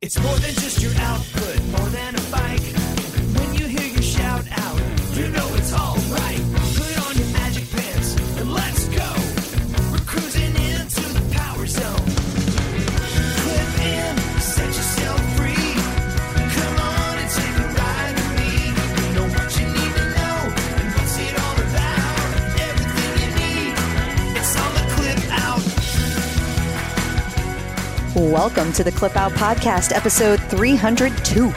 It's more than just your output, more than a bike. Welcome to the Clip Out Podcast, episode 302.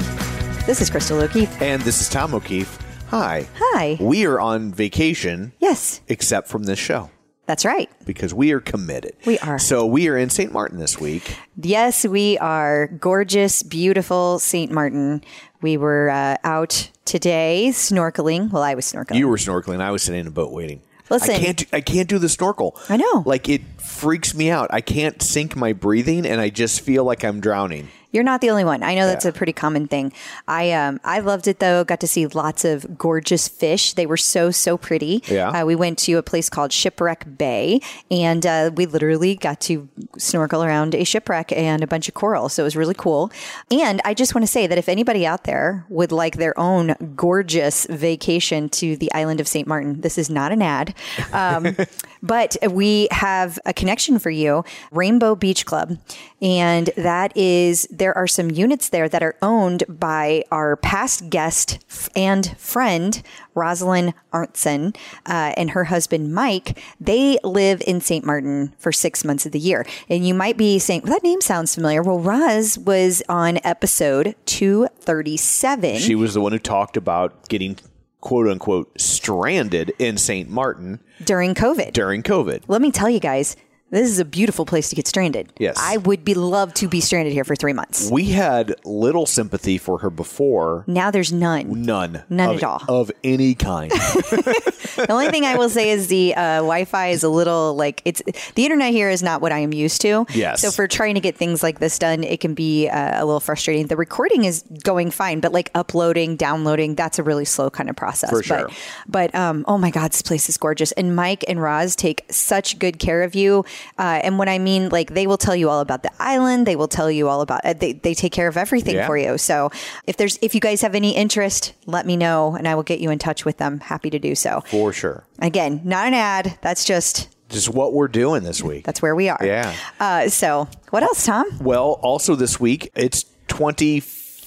This is Crystal O'Keefe. And this is Tom O'Keefe. Hi. Hi. We are on vacation, Yes, except from this show, that's right. because we are committed. We are. So we are in St. Martin this week. Yes, we are gorgeous, beautiful St. Martin. We were uh, out today snorkeling. Well, I was snorkeling. You were snorkeling. I was sitting in a boat waiting. Listen. I can't. Do, I can't do the snorkel. I know. Like it freaks me out. I can't sync my breathing, and I just feel like I'm drowning. You're not the only one. I know that's Yeah. a pretty common thing. I um I loved it though. Got to see lots of gorgeous fish. They were so so pretty. Yeah. Uh, we went to a place called Shipwreck Bay, and uh, we literally got to snorkel around a shipwreck and a bunch of coral. So it was really cool. And I just want to say that if anybody out there would like their own gorgeous vacation to the island of St. Martin, this is not an ad. Um, but we have a connection for you, Rainbow Beach Club, and that is there are some units there that are owned by our past guest and friend Rosalind Arntzen uh, and her husband Mike. They live in St. Martin for six months of the year, and you might be saying well, that name sounds familiar. Well, Roz was on episode two thirty seven. She was the one who talked about getting quote unquote stranded in St. Martin during COVID. during COVID. Let me tell you guys, this is a beautiful place to get stranded. Yes. I would be love to be stranded here for three months. We had little sympathy for her before. Now there's none. None. None of, at all. Of any kind. The only thing I will say is the uh, Wi-Fi is a little like it's the internet here is not what I am used to. Yes. So for trying to get things like this done, it can be uh, a little frustrating. The recording is going fine, but like uploading, downloading, that's a really slow kind of process. For sure. But, but um, oh my God, this place is gorgeous. And Mike and Roz take such good care of you. Uh, and what I mean like they will tell you all about the island, they will tell you all about uh, they they take care of everything Yeah. for you. So if there's if you guys have any interest, let me know and I will get you in touch with them. Happy to do so. for sure. Again, not an ad. That's just Just what we're doing this week. that's where we are. Yeah. Uh, so what else, Tom? Well, also this week, it's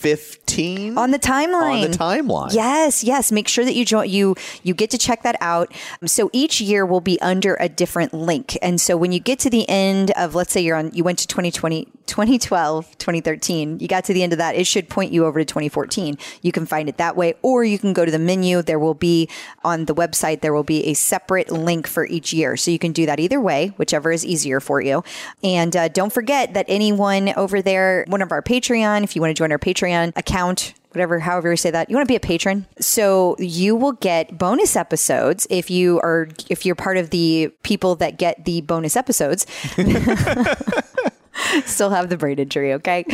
2015 On the timeline. On the timeline. Yes, yes. Make sure that you join. You you get to check that out. So each year will be under a different link, and so when you get to the end of, let's say you're on, you went to 2020, 2012, 2013. You got to the end of that. It should point you over to 2014. You can find it that way, or you can go to the menu. There will be on the website. There will be a separate link for each year, so you can do that either way, whichever is easier for you. And uh, don't forget that anyone over there, one of our Patreon, if you want to join our Patreon account, whatever, however you say that, you want to be a patron. So you will get bonus episodes if you are if you're part of the people that get the bonus episodes. Still have the brain injury, okay?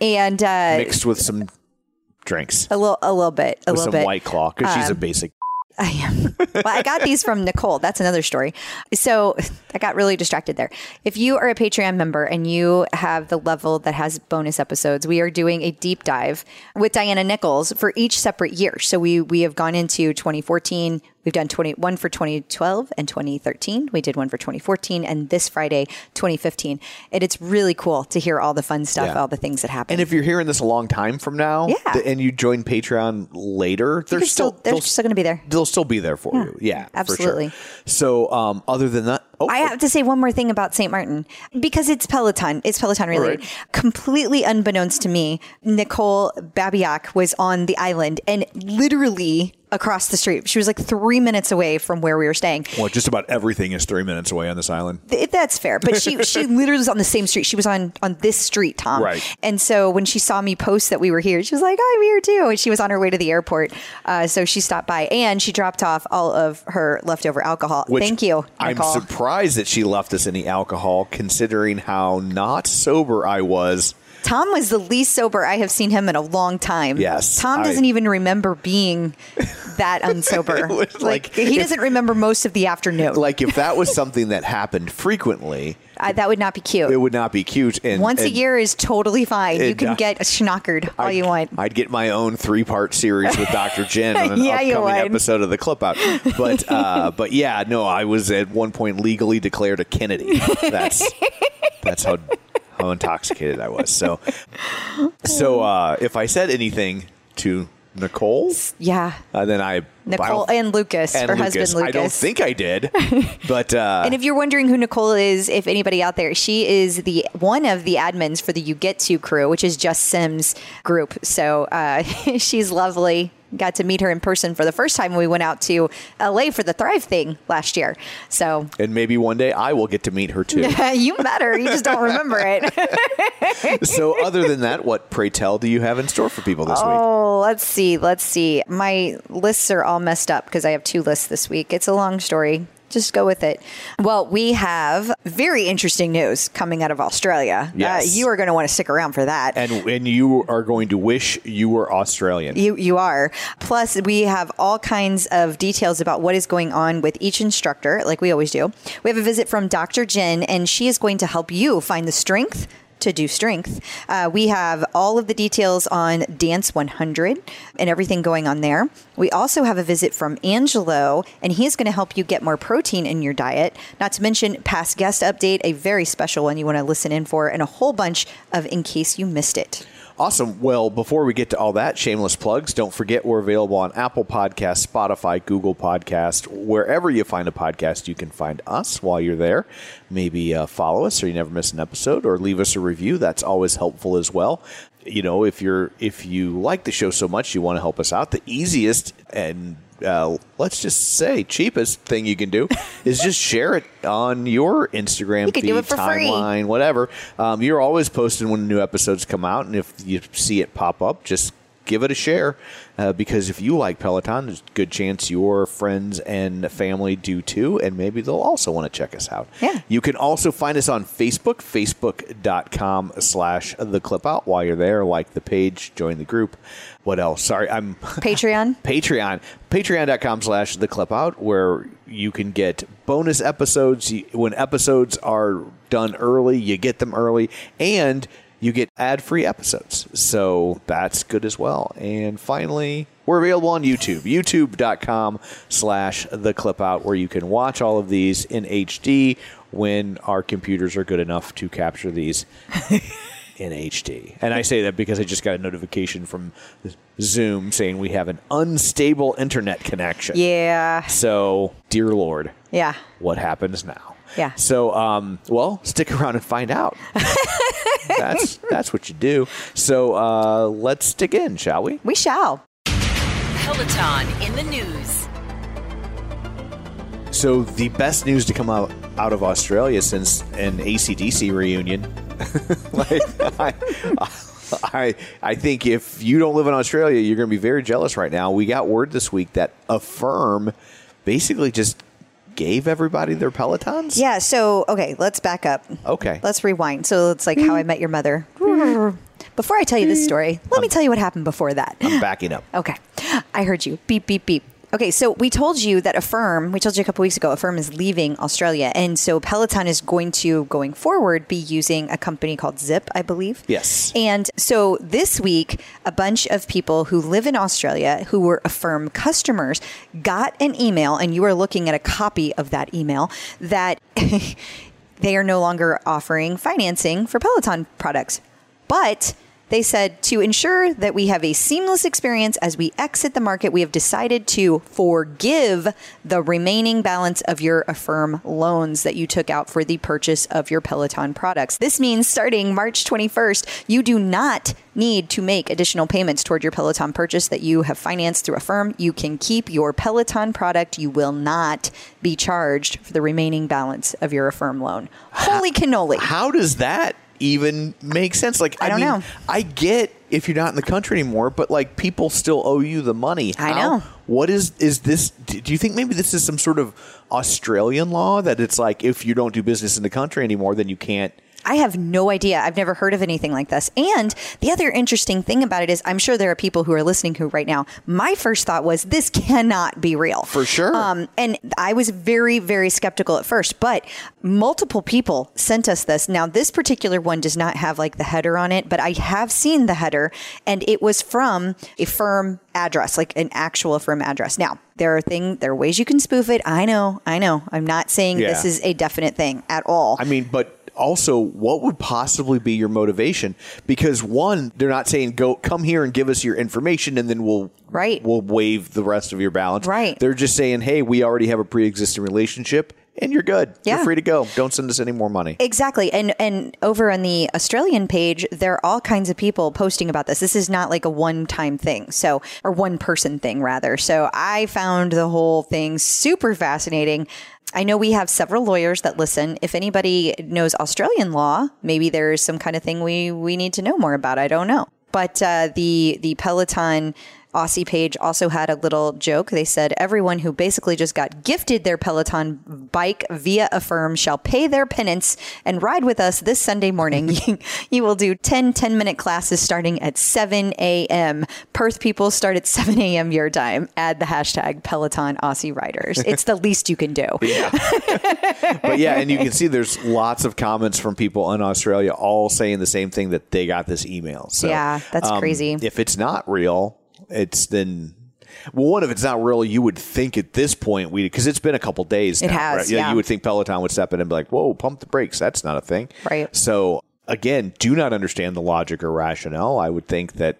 And uh, Mixed with some drinks. a little, a little bit, a With little some bit. White Claw, because she's a basic. I am. well, I got these from Nicole. That's another story. So I got really distracted there. If you are a Patreon member and you have the level that has bonus episodes, we are doing a deep dive with Diana Nichols for each separate year. So we we have gone into 2014. We've done one for 2012 and 2013. We did one for 2014 and this Friday 2015. And it's really cool to hear all the fun stuff, Yeah. all the things that happen. And if you're hearing this a long time from now, Yeah. th- and you join Patreon later, they're still, still, they're still going to be there. they'll still be there for you. Yeah, for sure. absolutely. So, um, other than that, oh, I have to say one more thing about St. Martin because it's Peloton. It's Peloton related. Right. Completely unbeknownst to me, Nicole Babiak was on the island and literally across the street. She was like three minutes away from where we were staying. well, just about everything is three minutes away on this island. Th- That's fair, but she she literally was on the same street. She was on on this street, Tom. Right. And so when she saw me post that we were here, she was like, "I'm here too." And she was on her way to the airport, uh, so she stopped by and she dropped off all of her leftover alcohol. Which Thank you, I'm surprised that she left us any alcohol, considering how not sober I was Tom was the least sober I have seen him in a long time. Yes, Tom I- doesn't even remember being that unsober. Like, like he if- doesn't remember most of the afternoon. Like if that was something that happened frequently, I, that would not be cute. it would not be cute. And Once a year is totally fine. You can uh, get schnockered all I'd, you want. I'd get my own three part series with Dr. Jen on an Yeah, upcoming episode of the Clip Out. But uh, but yeah, no, I was at one point legally declared a Kennedy. That's that's how how intoxicated I was. So so uh, if I said anything to Nicole, yeah. uh, then I I Nicole don't- and Lucas, and her husband Lucas. I don't think I did, but uh, And if you're wondering who Nicole is, if anybody out there, she is the one of the admins for the You Get To crew, which is Jess Sims group. So uh, she's lovely. Got to meet her in person for the first time when we went out to LA for the Thrive thing last year. So and maybe one day I will get to meet her too. you met her, you just don't remember it. so other than that, what pray tell do you have in store for people this week? Oh, let's see. Let's see. My lists are all messed up because I have two lists this week. It's a long story. Just go with it. Well, we have very interesting news coming out of Australia. Yes. Uh, you are going to want to stick around for that. And and you are going to wish you were Australian. You you are. Plus, we have all kinds of details about what is going on with each instructor, like we always do. We have a visit from Dr. Jen, and she is going to help you find the strength to do strength. Uh, we have all of the details on Dance 100 and everything going on there. We also have a visit from Angelo, and he is going to help you get more protein in your diet. Not to mention past guest update, a very special one you want to listen in for, and a whole bunch of in case you missed it. Awesome. Well, before we get to all that, shameless plugs, don't forget we're available on Apple Podcasts, Spotify, Google Podcast, wherever you find a podcast, you can find us while you're there. Maybe uh, follow us so you never miss an episode or leave us a review. That's always helpful as well. You know, if you're if you like the show so much you want to help us out, the easiest and uh, let's just say cheapest thing you can do is just share it on your Instagram You feed, for free. timeline, whatever. Um, you're always posting when new episodes come out, and if you see it pop up, just give it a share uh, because if you like Peloton, there's a good chance your friends and family do too, and maybe they'll also want to check us out. Yeah. You can also find us on Facebook, facebook.com slash the clip out. While you're there, like the page, join the group. What else? Sorry, I'm Patreon. Patreon, patreon.com slash the clip out, where you can get bonus episodes. When episodes are done early, you get them early, and you get ad free episodes. So that's good as well. And finally, we're available on YouTube, youtube.com slash the clip out, where you can watch all of these in HD when our computers are good enough to capture these in HD. And I say that because I just got a notification from Zoom saying we have an unstable internet connection. Yeah. So, dear Lord, Yeah. what happens now? Yeah. So, um, well, stick around and find out. that's that's what you do. So, uh, let's dig in, shall we? We shall. Peloton in the news. So, the best news to come out out of Australia since an ACDC reunion. like, I, I, I think if you don't live in Australia, you're going to be very jealous right now. We got word this week that Affirm basically just gave everybody their Pelotons. Yeah. So, okay, let's back up. Okay. Let's rewind. So it's like How I Met Your Mother. Before I tell you this mm-hmm. story, let me tell you what happened before that. I'm backing up. Okay. I heard you. Beep, beep, beep. Okay, so we told you that Affirm, we told you a couple weeks ago, Affirm is leaving Australia. And so Peloton is going to, going forward, be using a company called Zip, I believe. Yes. And so this week, a bunch of people who live in Australia who were Affirm customers got an email, and you are looking at a copy of that email, that they are no longer offering financing for Peloton products. But they said to ensure that we have a seamless experience as we exit the market, we have decided to forgive the remaining balance of your Affirm loans that you took out for the purchase of your Peloton products. This means starting March 21st, you do not need to make additional payments toward your Peloton purchase that you have financed through Affirm. You can keep your Peloton product. You will not be charged for the remaining balance of your Affirm loan. Holy cannoli. How does that even make sense? Like, I, I don't mean, know. I get if you're not in the country anymore, but like people still owe you the money. I know. What is is this? Do you think maybe this is some sort of Australian law that it's like if you don't do business in the country anymore, then you can't I have no idea. I've never heard of anything like this. And the other interesting thing about it is, I'm sure there are people who are listening who right now, my first thought was, this cannot be real. For sure. Um, and I was very, very skeptical at first, but multiple people sent us this. Now, this particular one does not have like the header on it, but I have seen the header and it was from a firm address, like an actual firm address. Now, there are thing, there are ways you can spoof it. I know, I know. I'm not saying Yeah. this is a definite thing at all. I mean, but also, what would possibly be your motivation? Because one, they're not saying go come here and give us your information, and then we'll Right. we'll waive the rest of your balance. Right. They're just saying, hey, we already have a pre-existing relationship, and you're good. Yeah. You're free to go. Don't send us any more money. Exactly. And and over on the Australian page, there are all kinds of people posting about this. This is not like a one-time thing. So or one person thing rather. So I found the whole thing super fascinating. I know we have several lawyers that listen. If anybody knows Australian law, maybe there's some kind of thing we we need to know more about. I don't know. But uh, the the Peloton Aussie page also had a little joke. They said everyone who basically just got gifted their Peloton bike via Affirm shall pay their penance and ride with us this Sunday morning. you, will do 10 10 minute classes starting at 7 a.m. Perth people start at 7 a.m. your time. Add the hashtag Peloton Aussie Riders. It's the least you can do. Yeah. but yeah, and you can see there's lots of comments from people in Australia all saying the same thing that they got this email. So um, Yeah, that's crazy. If it's not real, it's then. Well, one, if it's not real, you would think at this point we because it's been a couple days. It now, has, right? yeah. You would think Peloton would step in and be like, "Whoa, pump the brakes." That's not a thing, Right. So again, do not understand the logic or rationale. I would think that.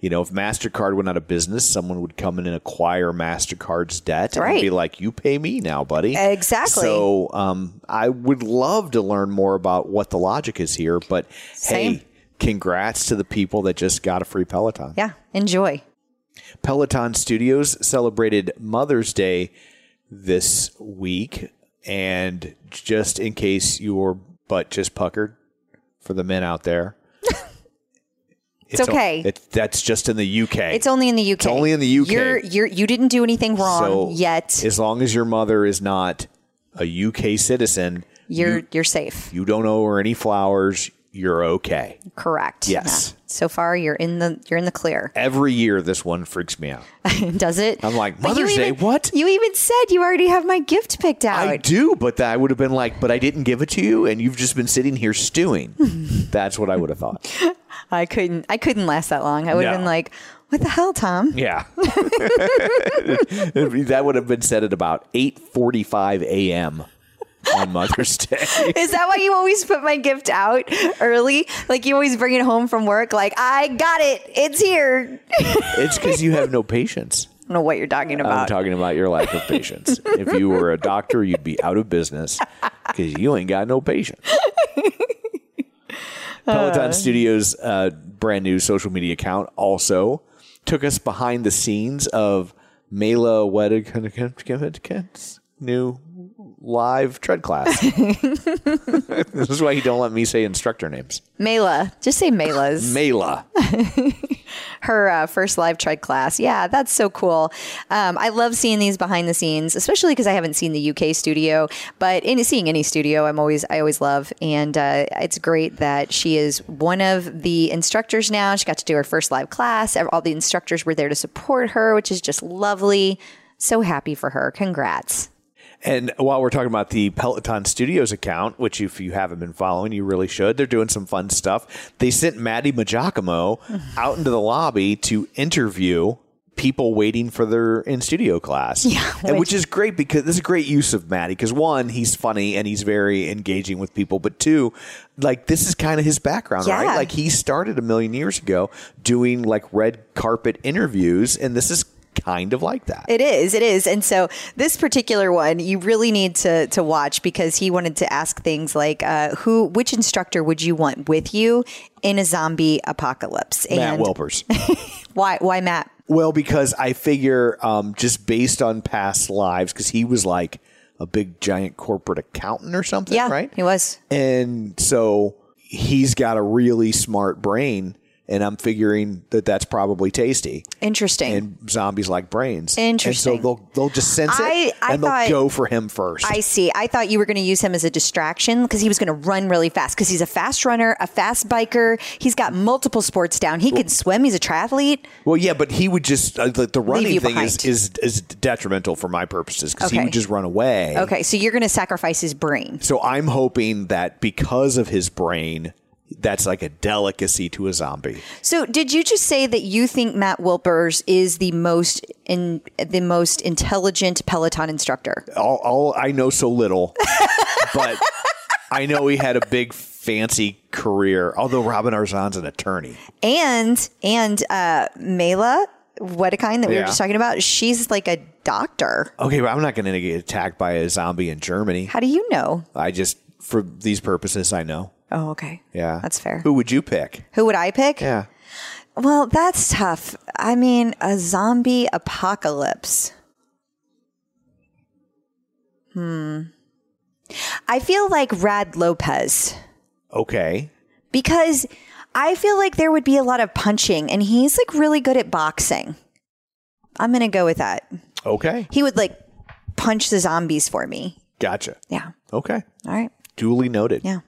You know, if Mastercard went out of business, someone would come in and acquire Mastercard's debt and be like, "You pay me now, buddy." Exactly. So um, I would love to learn more about what the logic is here. But Same. hey, congrats to the people that just got a free Peloton. Yeah, enjoy. Peloton Studios celebrated Mother's Day this week. And just in case your butt just puckered for the men out there, It's okay. it, that's just in the UK. It's only in the UK. It's only in the UK. You're, you're, you didn't do anything wrong so yet. As long as your mother is not a UK citizen, You're you, you're safe. you don't owe her any flowers. You're okay. Correct. Yes. Yeah. So far, you're in the you're in the clear. Every year, this one freaks me out. Does it? I'm like, Mother's Day, even- what? You even said you already have my gift picked out. I do, but that I would have been like, but I didn't give it to you, and you've just been sitting here stewing. That's what I would have thought. I couldn't. I couldn't last that long. I would have No. been like, "What the hell, Tom?" Yeah, that would have been said at about 8:45 a.m. on Mother's Day. Is that why you always put my gift out early? Like you always bring it home from work. Like I got it. It's here. It's because you have no patience. I don't know what you're talking about. I'm talking about your lack of patience. if you were a doctor, you'd be out of business because you ain't got no patience. Peloton Studios' uh, brand new social media account also took us behind the scenes of Mayla Weddick's new live tread class. this is why you don't let me say instructor names. Mayla, just say Mayla's. Mayla. her uh, first live tread class. Yeah, that's so cool. Um, I love seeing these behind the scenes, especially because I haven't seen the UK studio. But in seeing any studio, I'm always I always love, and uh, it's great that she is one of the instructors now. She got to do her first live class. All the instructors were there to support her, which is just lovely. So happy for her. Congrats. And while we're talking about the Peloton Studios account, which if you haven't been following, you really should. They're doing some fun stuff. They sent Matty Maggiacomo out into the lobby to interview people waiting for their in studio class. Yeah, and which- which is great because this is a great use of Matty because one, he's funny and he's very engaging with people, but two, like this is kind of his background, Yeah. right? Like he started a million years ago doing like red carpet interviews, and this is kind of like that. It is, it is. And so this particular one, you really need to to watch because he wanted to ask things like uh, who which instructor would you want with you in a zombie apocalypse? Matt and Wilpers. why why Matt? Well, because I figure um, just based on past lives, because he was like a big giant corporate accountant or something, Yeah, right? he was. And so he's got a really smart brain. And I'm figuring that that's probably tasty. Interesting. And zombies like brains. Interesting. And so they'll they'll just sense it I- I and they'll go for him first. I see. I thought you were going to use him as a distraction because he was going to run really fast because he's a fast runner, a fast biker. He's got multiple sports down. He can swim. He's a triathlete. well, yeah, but he would just uh, the, the running thing is, behind. is is detrimental for my purposes because he would just run away. Okay, so you're going to sacrifice his brain. So I'm hoping that because of his brain, that's like a delicacy to a zombie. So, did you just say that you think Matt Wilpers is the most in the most intelligent Peloton instructor? all, all I know so little, but I know he had a big fancy career. Although Robin Arzon's an attorney. And and uh Mayla Wedekind that we Yeah. were just talking about, she's like a doctor. Okay, but I'm not going to get attacked by a zombie in Germany. How do you know? I just, for these purposes, I know. Oh, okay. Yeah, That's fair. Who would you pick? Who would I pick? Yeah, Well, that's tough. I mean, a zombie apocalypse. Hmm. I feel like Rad Lopez okay. because I feel like there would be a lot of punching and he's like really good at boxing. I'm going to go with that. Okay, He would like punch the zombies for me. gotcha. Yeah. Okay, All right. duly noted. Yeah.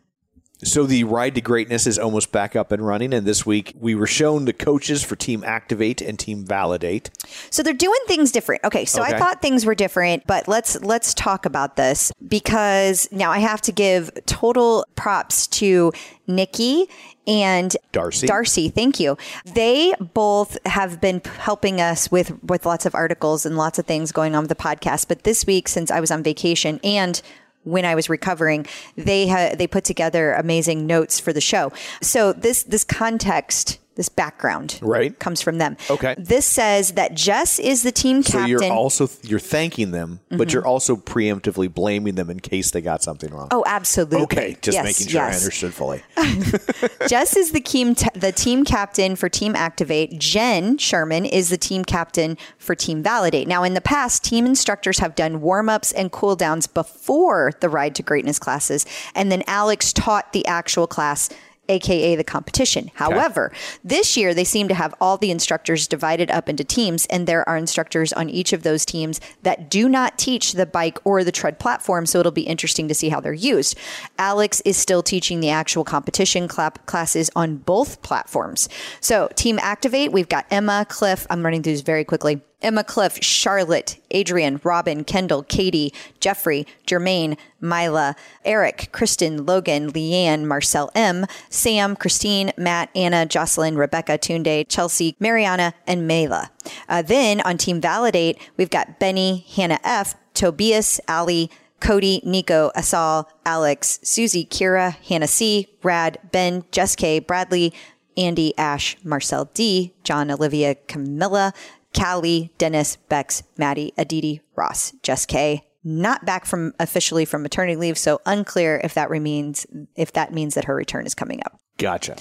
So the ride to greatness is almost back up and running, and this week we were shown the coaches for Team Activate and Team Validate. So they're doing things different. Okay, so I thought things were different, but let's let's talk about this because now I have to give total props to Nikki and Darcy. Darcy, thank you. They both have been helping us with with lots of articles and lots of things going on with the podcast. But this week, since I was on vacation and when I was recovering, they ha- they put together amazing notes for the show. So this this context, this background, Right. comes from them. Okay. This says that Jess is the team captain. So you're also you're thanking them, but mm-hmm. you're also preemptively blaming them in case they got something wrong. oh, absolutely. okay, just Yes, making sure I understood fully. Jess is the team, the team captain for Team Activate. Jenn Sherman is the team captain for Team Validate. Now, in the past, team instructors have done warm ups and cool downs before the Ride to Greatness classes, and then Alex taught the actual class. AKA the competition. However, this year they seem to have all the instructors divided up into teams, and there are instructors on each of those teams that do not teach the bike or the tread platform. So it'll be interesting to see how they're used. Alex is still teaching the actual competition clap classes on both platforms. So, Team Activate, we've got Emma, Cliff. I'm running through these very quickly. Emma, Cliff, Charlotte, Adrian, Robin, Kendall, Katie, Jeffrey, Jermaine, Mila, Eric, Kristen, Logan, Leanne, Marcel M, Sam, Christine, Matt, Anna, Jocelyn, Rebecca, Tunde, Chelsea, Mariana, and Mayla. Uh, then on Team Validate, we've got Benny, Hannah F, Tobias, Ally, Cody, Nico, Assal, Alex, Susie, Kira, Hannah C, Rad, Ben, Jess K, Bradley, Andy, Ash, Marcel D, John, Olivia, Camilla, Callie, Dennis, Becs, Matty, Aditi, Ross, Jess K. Not back from officially from maternity leave, so unclear if that remains if that means that her return is coming up. Gotcha.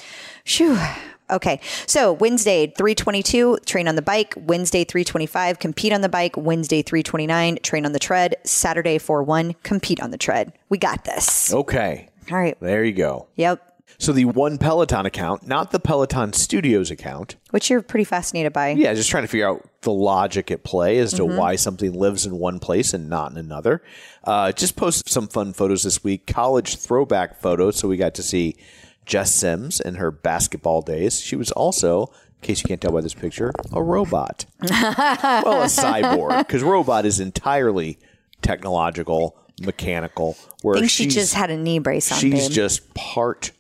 Phew. Okay. So Wednesday, 322, train on the bike. Wednesday, 325, compete on the bike. Wednesday, 329, train on the tread. Saturday, 4 1, compete on the tread. We got this. Okay. All right. There you go. Yep. So the one Peloton account, not the Peloton Studios account. Which you're pretty fascinated by. Yeah, just trying to figure out the logic at play as to why something lives in one place and not in another. Uh, just posted some fun photos this week, college throwback photos. So we got to see Jess Sims in her basketball days. She was also, in case you can't tell by this picture, a robot. well, a cyborg, because robot is entirely technological, mechanical. Where I think she just had a knee brace on, she's babe. just part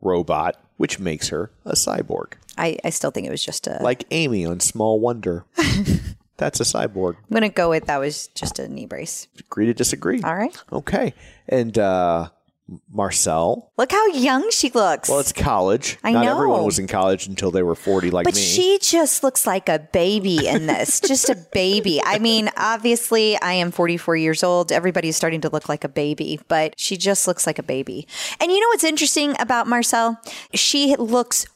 robot, which makes her a cyborg. I, I still think it was just a. Like Amy on Small Wonder. That's a cyborg. I'm going to go with that was just a knee brace. Agree to disagree. All right. Okay. And uh Marcel. Look how young she looks. Well, it's college. I Not know. everyone was in college until they were 40 like But me. she just looks like a baby in this, just a baby. I mean, obviously, I am 44 years old. Everybody's starting to look like a baby, but she just looks like a baby. And you know what's interesting about Marcel? She looks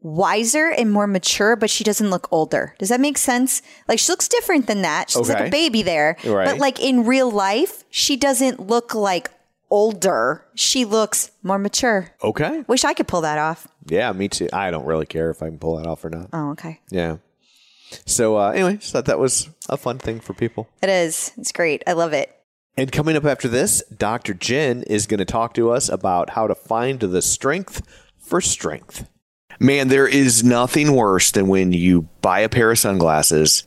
wiser and more mature, but she doesn't look older. Does that make sense? Like she looks different than that. She's like a baby there. Right. But like in real life, she doesn't look like older, she looks more mature. Okay. Wish I could pull that off. Yeah, me too. I don't really care if I can pull that off or not. Oh, okay. Yeah. So uh, anyway, just thought that was a fun thing for people. It is. It's great. I love it. And coming up after this, Dr. Jen is going to talk to us about how to find the strength for strength. Man, there is nothing worse than when you buy a pair of sunglasses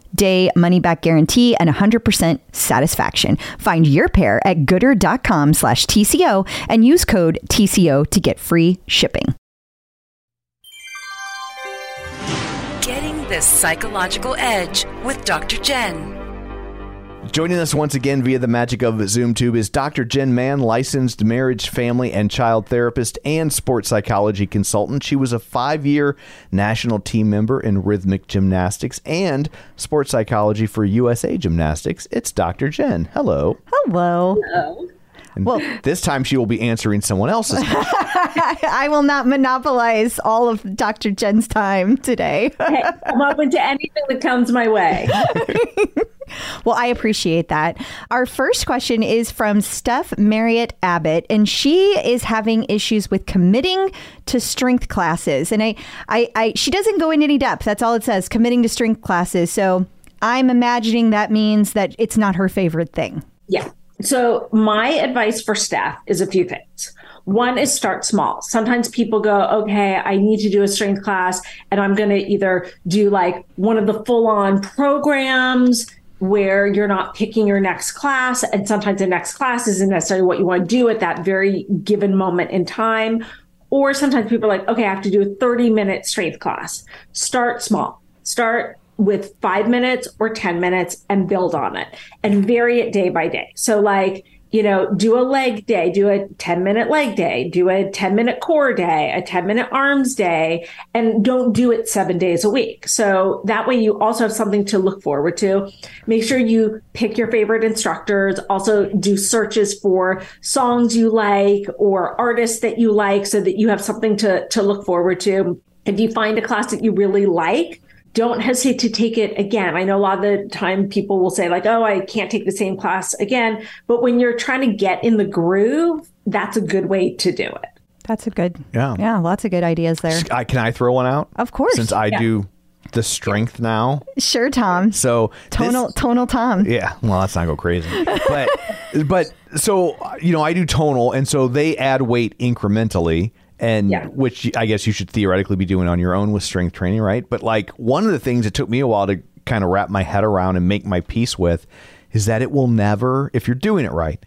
day money back guarantee and 100% satisfaction. Find your pair at goodr.com slash TCO and use code TCO to get free shipping. Getting the psychological edge with Dr. Jen. Joining us once again via the magic of ZoomTube is Dr. Jenn Mann, licensed marriage, family, and child therapist and sports psychology consultant. She was a five year national team member in rhythmic gymnastics and sports psychology for USA Gymnastics. It's Dr. Jen. Hello. Hello. And Well- this time she will be answering someone else's. I will not monopolize all of Dr. Jen's time today. Hey, I'm open to anything that comes my way. Well, I appreciate that. Our first question is from Steph Marriott Abbott, and she is having issues with committing to strength classes. And I, I, I she doesn't go into any depth. That's all it says, committing to strength classes. So I'm imagining that means that it's not her favorite thing. Yeah. So my advice for staff is a few things. One is start small. Sometimes people go, okay, I need to do a strength class and I'm going to either do like one of the full on programs where you're not picking your next class. And sometimes the next class isn't necessarily what you want to do at that very given moment in time. Or sometimes people are like, okay, I have to do a 30 minute strength class. Start small. Start with five minutes or 10 minutes and build on it and vary it day by day. So, like, you know, do a leg day, do a 10 minute leg day, do a 10 minute core day, a 10 minute arms day, and don't do it seven days a week. So that way you also have something to look forward to. Make sure you pick your favorite instructors, also do searches for songs you like or artists that you like so that you have something to, to look forward to. If you find a class that you really like, don't hesitate to take it again. I know a lot of the time people will say like, "Oh, I can't take the same class again." But when you're trying to get in the groove, that's a good way to do it. That's a good, Yeah. yeah, lots of good ideas there. I, can I throw one out? Of course. Since I do the strength now. Sure, Tom. So this- Tonal, tonal Tom. Yeah, well, let's not go crazy. But but so you know, I do tonal, and so they add weight incrementally, and Yeah. which I guess you should theoretically be doing on your own with strength training, right? But like one of the things it took me a while to kind of wrap my head around and make my peace with is that it will never, if you're doing it right,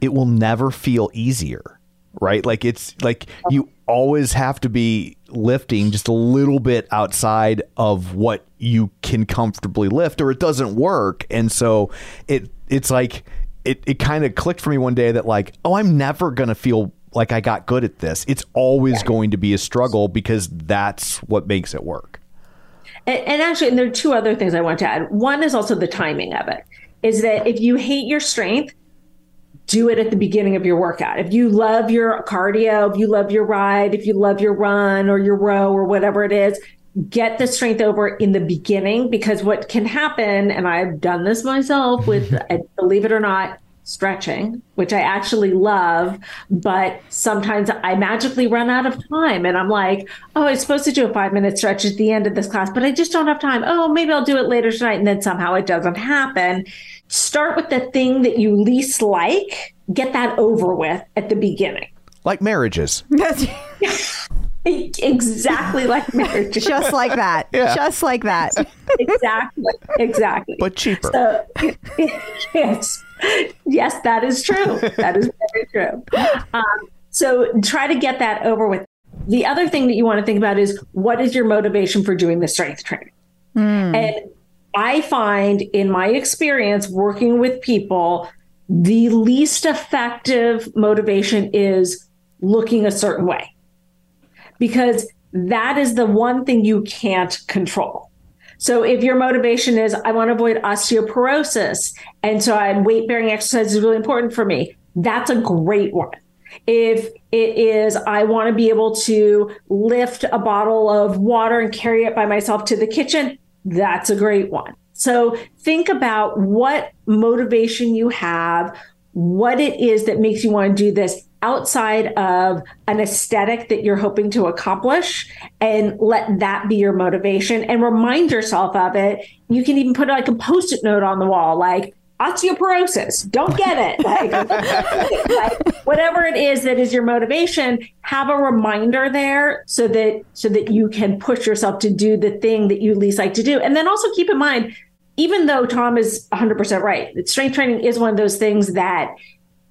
it will never feel easier, right? Like it's like you always have to be lifting just a little bit outside of what you can comfortably lift or it doesn't work. And so it it's like it, it kind of clicked for me one day that like, oh, I'm never gonna feel like I got good at this. It's always going to be a struggle because that's what makes it work. And, and actually, and there are two other things I want to add. One is also the timing of it. Is that if you hate your strength, do it at the beginning of your workout. If you love your cardio, if you love your ride, if you love your run or your row or whatever it is, get the strength over in the beginning because what can happen, and I've done this myself with, believe it or not, stretching, which I actually love, but sometimes I magically run out of time and I'm like, oh, I'm supposed to do a five minute stretch at the end of this class, but I just don't have time. Oh, maybe I'll do it later tonight. And then somehow it doesn't happen. Start with the thing that you least like, get that over with at the beginning. Like marriages. exactly like marriage. Just like that. Just like that. exactly. Exactly. But cheaper. So, yes, yes, that is true. That is very true. Um, so try to get that over with. The other thing that you want to think about is what is your motivation for doing the strength training? And I find in my experience working with people, the least effective motivation is looking a certain way because that is the one thing you can't control. So if your motivation is I want to avoid osteoporosis and so I'm weight bearing exercise is really important for me, that's a great one. If it is I want to be able to lift a bottle of water and carry it by myself to the kitchen, that's a great one. So think about what motivation you have, what it is that makes you want to do this outside of an aesthetic that you're hoping to accomplish and let that be your motivation and remind yourself of it. You can even put like a post-it note on the wall like osteoporosis, don't get it. Like, like whatever it is that is your motivation, have a reminder there so that so that you can push yourself to do the thing that you least like to do. And then also keep in mind even though Tom is 100% right, that strength training is one of those things that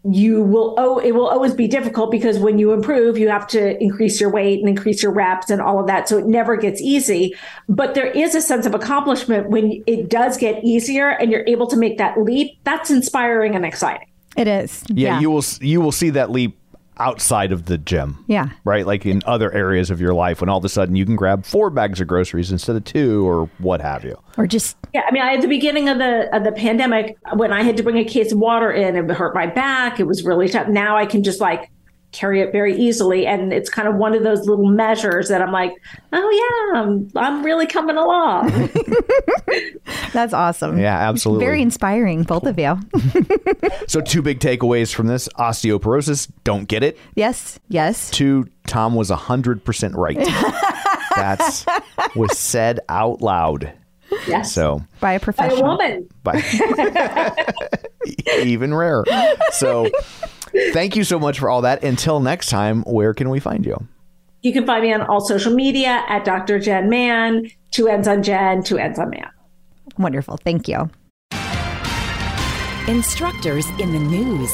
you will oh it will always be difficult because when you improve you have to increase your weight and increase your reps and all of that. So it never gets easy. But there is a sense of accomplishment when it does get easier and you're able to make that leap. That's inspiring and exciting. It is. yeah, you will you will see that leap outside of the gym. Yeah. Right? Like in other areas of your life when all of a sudden you can grab four bags of groceries instead of two or what have you. Or just Yeah, I mean, I, at the beginning of the of the pandemic, when I had to bring a case of water in, it hurt my back. It was really tough. Now I can just like carry it very easily, and it's kind of one of those little measures that I'm like, oh yeah, I'm, I'm really coming along. that's awesome. Yeah, absolutely. Very inspiring, both of you. So two big takeaways from this. Osteoporosis, don't get it. yes. Yes. Two, Tom was 100% right. That's was said out loud. yes, So, By a by a professional. woman. but even rarer. So, thank you so much for all that. Until next time, where can we find you? You can find me on all social media at Dr. Jenn Mann. Two ends on Jen, two ends on Man. Wonderful. Thank you. Instructors in the news.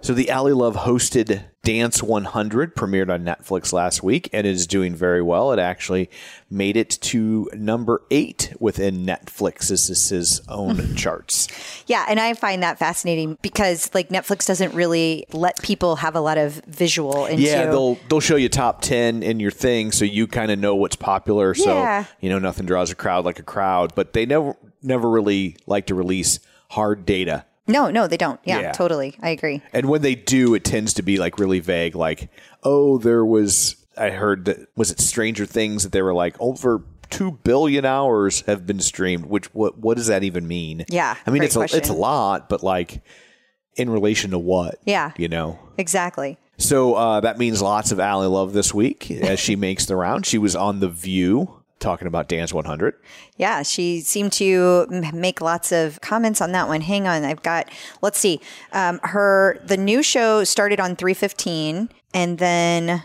So the Ally Love hosted Dance 100 premiered on Netflix last week and is doing very well. It actually made it to number eight within Netflix's own charts. Yeah, and I find that fascinating because like Netflix doesn't really let people have a lot of visual into Yeah, they'll they'll show you top ten in your thing, so you kind of know what's popular. So Yeah. you know nothing draws a crowd like a crowd, but they never never really like to release hard data. No, no, they don't. Yeah, Yeah. totally. I agree. And when they do, it tends to be like really vague. Like, oh, there was I heard that was it Stranger Things that they were like over two billion hours have been streamed. Which what what does that even mean? Yeah, I mean great it's a, it's a question. lot, but like in relation to what? Yeah. you know. Exactly. So uh, that means lots of Ally Love this week as she makes the round. She was on The View talking about Dance 100. Yeah, she seemed to make lots of comments on that one. Hang on, I've got. Let's see. Um, her the new show started on three fifteen, and then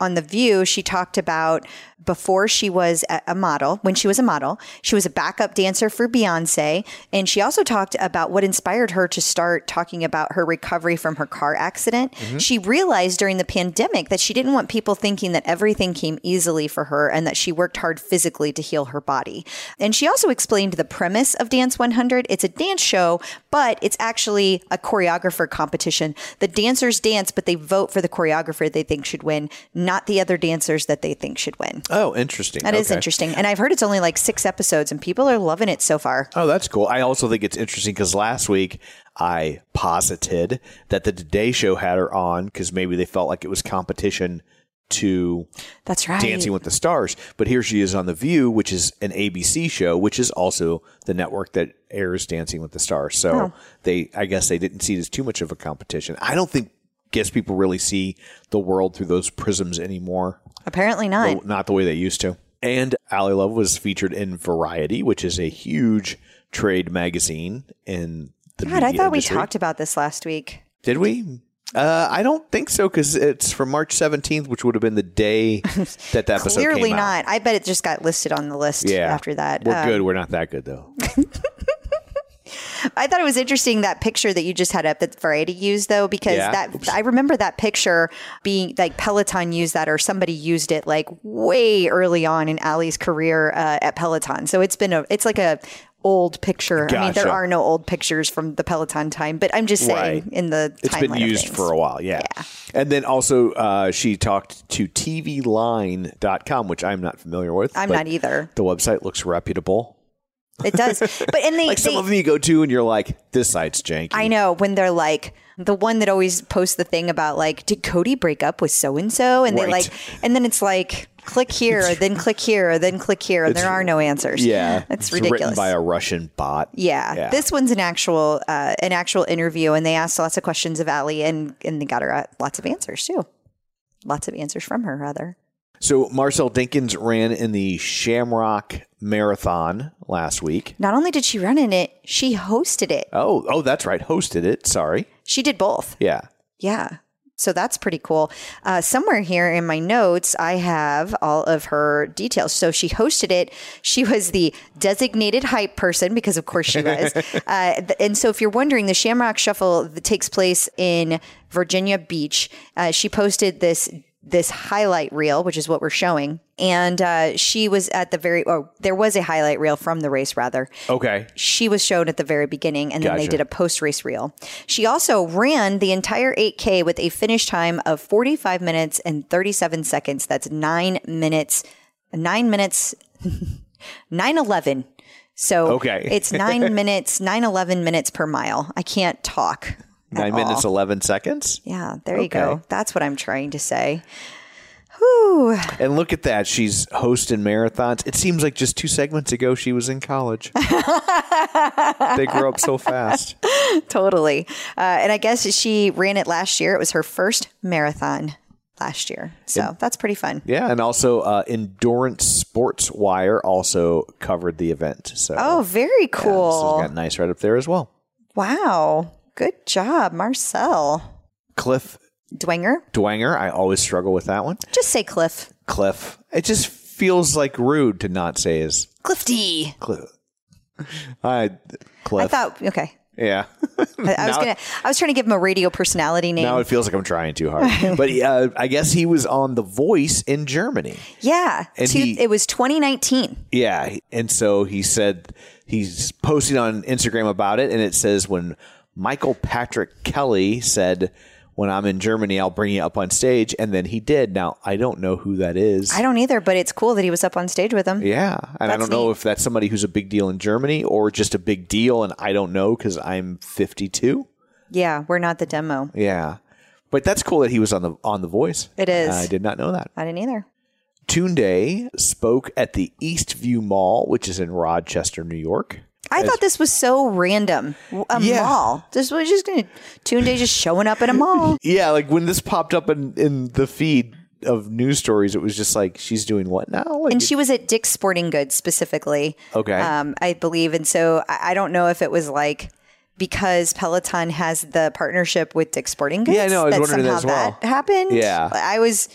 on the View she talked about before she was a model. When she was a model, she was a backup dancer for Beyonce, and she also talked about what inspired her to start talking about her recovery from her car accident. Mm-hmm. She realized during the pandemic that she didn't want people thinking that everything came easily for her and that she worked hard physically to heal her body. And she also explained the premise of Dance 100. It's a dance show, but it's actually a choreographer competition. The dancers dance, but they vote for the choreographer they think should win, not the other dancers that they think should win. Oh, interesting. That is Okay. interesting. And I've heard it's only like six episodes and people are loving it so far. Oh, that's cool. I also think it's interesting because last week I posited that the Today Show had her on because maybe they felt like it was competition to That's right. Dancing with the Stars. But here she is on The View, which is an ABC show, which is also the network that airs Dancing with the Stars. So Oh. they, I guess they didn't see it as too much of a competition. I don't think, guess people really see the world through those prisms anymore. Apparently not. not the way they used to. And Ally Love was featured in Variety, which is a huge trade magazine in the God, I thought we talked about this last week. Did we? Uh, I don't think so because it's from March 17th, which would have been the day that the episode Clearly came out. not. I bet it just got listed on the list Yeah. after that. We're Um, good. We're not that good, though. I thought it was interesting that picture that you just had up that Variety used though, because Yeah. that Oops. I remember that picture being like Peloton used that or somebody used it like way early on in Ally's career uh, at Peloton. So it's been a it's like a old picture. I mean, there are no old pictures from the Peloton time, but I'm just saying Right. in the It's been used for a while, yeah. And then also, uh, she talked to TVLine.com, which I'm not familiar with. I'm not either. The website looks reputable. It does, but and they, Like some they- of them you go to and you're like, this site's janky. I know when they're like the one that always posts the thing about like, did Cody break up with so and so? And they Right. like, and then it's like, click here, then click here, then click here, and there are no answers. Yeah, it's, written ridiculous. by a Russian bot. yeah. this one's an actual uh, an actual interview, and they asked lots of questions of Ally, and and they got her uh, lots of answers too. Lots of answers from her, rather. So Marcel Dinkins ran in the Shamrock Marathon last week. Not only did she run in it, she hosted it. Oh, oh, that's right. Hosted it. Sorry. She did both. Yeah. Yeah. So that's pretty cool. Uh, somewhere here in my notes, I have all of her details. So she hosted it. She was the designated hype person because, of course, she was. uh, and so, if you're wondering, the Shamrock Shuffle that takes place in Virginia Beach. Uh, she posted this this highlight reel, which is what we're showing, and uh, she was at the very. Oh, there was a highlight reel from the race, rather Okay. she was shown at the very beginning and then they did a post race reel. She also ran the entire 8K with a finish time of 45 minutes and 37 seconds. That's nine minutes, nine minutes, 911. So Okay. it's nine minutes, 911 minutes per mile. I can't talk. Nine minutes, 11 seconds. Yeah, there you go. That's what I'm trying to say. Whew. And look at that. She's hosting marathons. It seems like just two segments ago she was in college. they grow up so fast. Totally. Uh, and I guess she ran it last year. It was her first marathon last year. So that's pretty fun. Yeah. And also, uh, Endurance Sportswire also covered the event. So, Oh, very yeah, cool. it's got nice right up there as well. wow. Good job, Marcel. Cliff Dwenger. Dwenger. I always struggle with that one. Just say Cliff. Cliff. It just feels like rude to not say his Cliff D. Cliff. I Cliff. I thought, okay. yeah. I, I was gonna. I was trying to give him a radio personality name. Now it feels like I'm trying too hard. but uh, I guess he was on The Voice in Germany. yeah, And two- he- it was 2019. Yeah. And so he said he's posting on Instagram about it. And it says, when Michael Patrick Kelly said, when I'm in Germany, I'll bring you up on stage. And then he did. Now, I don't know who that is. I don't either, but it's cool that he was up on stage with him. Yeah. And I don't know neat. if that's somebody who's a big deal in Germany or just a big deal. And I don't know because I'm 52. Yeah, we're not the demo. Yeah. But that's cool that he was on the on the voice. It is. I did not know that. I didn't either. Tunde spoke at the Eastview Mall, which is in Rochester, New York. I thought this was so random. A Yeah. mall. This was just going to Tunde just showing up at a mall. Yeah, like when this popped up in, in the feed of news stories, it was just like she's doing what now? Like, and she was at Dick's Sporting Goods specifically. Okay. um, I believe, and so I, I don't know if it was like because Peloton has the partnership with Dick's Sporting Goods. Yeah, I know. I was that wondering that somehow as well. that happened. Yeah. I was,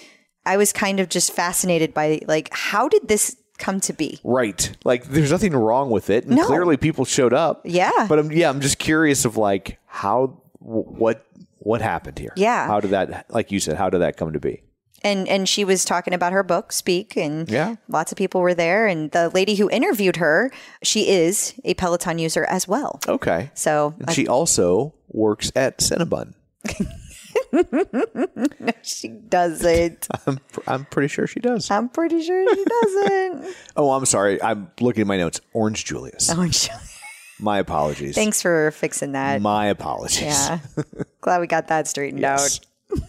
I was kind of just fascinated by like how did this come to be? right. Like there's nothing wrong with it, and No. clearly people showed up. Yeah. but I'm yeah, I'm just curious of like how what what happened here. Yeah. how did that? Like you said, how did that come to be? And and she was talking about her book, Speak, and Yeah. lots of people were there. And the lady who interviewed her, she is a Peloton user as well. Okay, So and she also works at Cinnabon. she doesn't. I'm I'm pretty sure she does. I'm pretty sure she doesn't. Oh, I'm sorry. I'm looking at my notes. Orange Julius. Oh, she- My apologies. Thanks for fixing that. My apologies. Yeah. Glad we got that straightened Yes. out.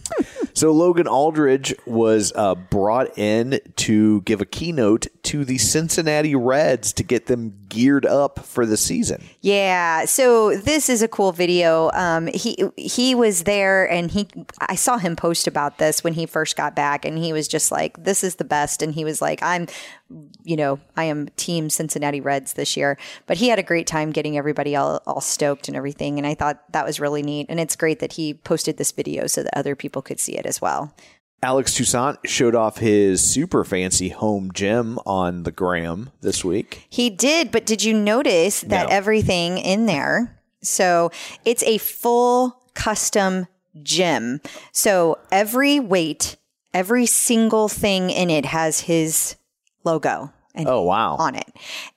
So Logan Aldridge was uh, brought in to give a keynote to the Cincinnati Reds to get them geared up for the season. Yeah, so this is a cool video. Um, he he was there, and he I saw him post about this when he first got back, and he was just like, "This is the best," and he was like, "I'm, you know, I am Team Cincinnati Reds this year." But he had a great time getting everybody all all stoked and everything, and I thought that was really neat, and it's great that he posted this video so that other people could see it as well. Alex Toussaint showed off his super fancy home gym on the gram this week. He did, but did you notice that No. everything in there? So it's a full custom gym. So every weight, every single thing in it has his logo and Oh, wow. on it.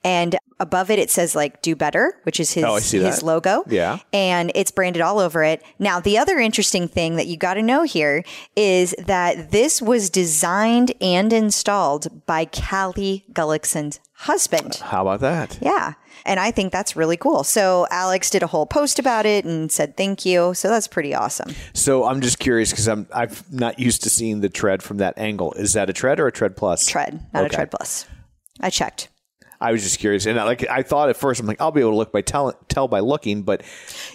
And above it it says like do better, which is his Oh, I see his logo. Yeah. And it's branded all over it. Now, the other interesting thing that you got to know here is that this was designed and installed by Callie Gullickson's husband. How about that? Yeah. And I think that's really cool. So Alex did a whole post about it and said thank you. So that's pretty awesome. So I'm just curious because I'm I'm not used to seeing the tread from that angle. Is that a tread or a tread plus? Tread, not Okay. a tread plus. I checked. I was just curious, and I, like I thought at first, I'm like, I'll be able to look by tell tell by looking, but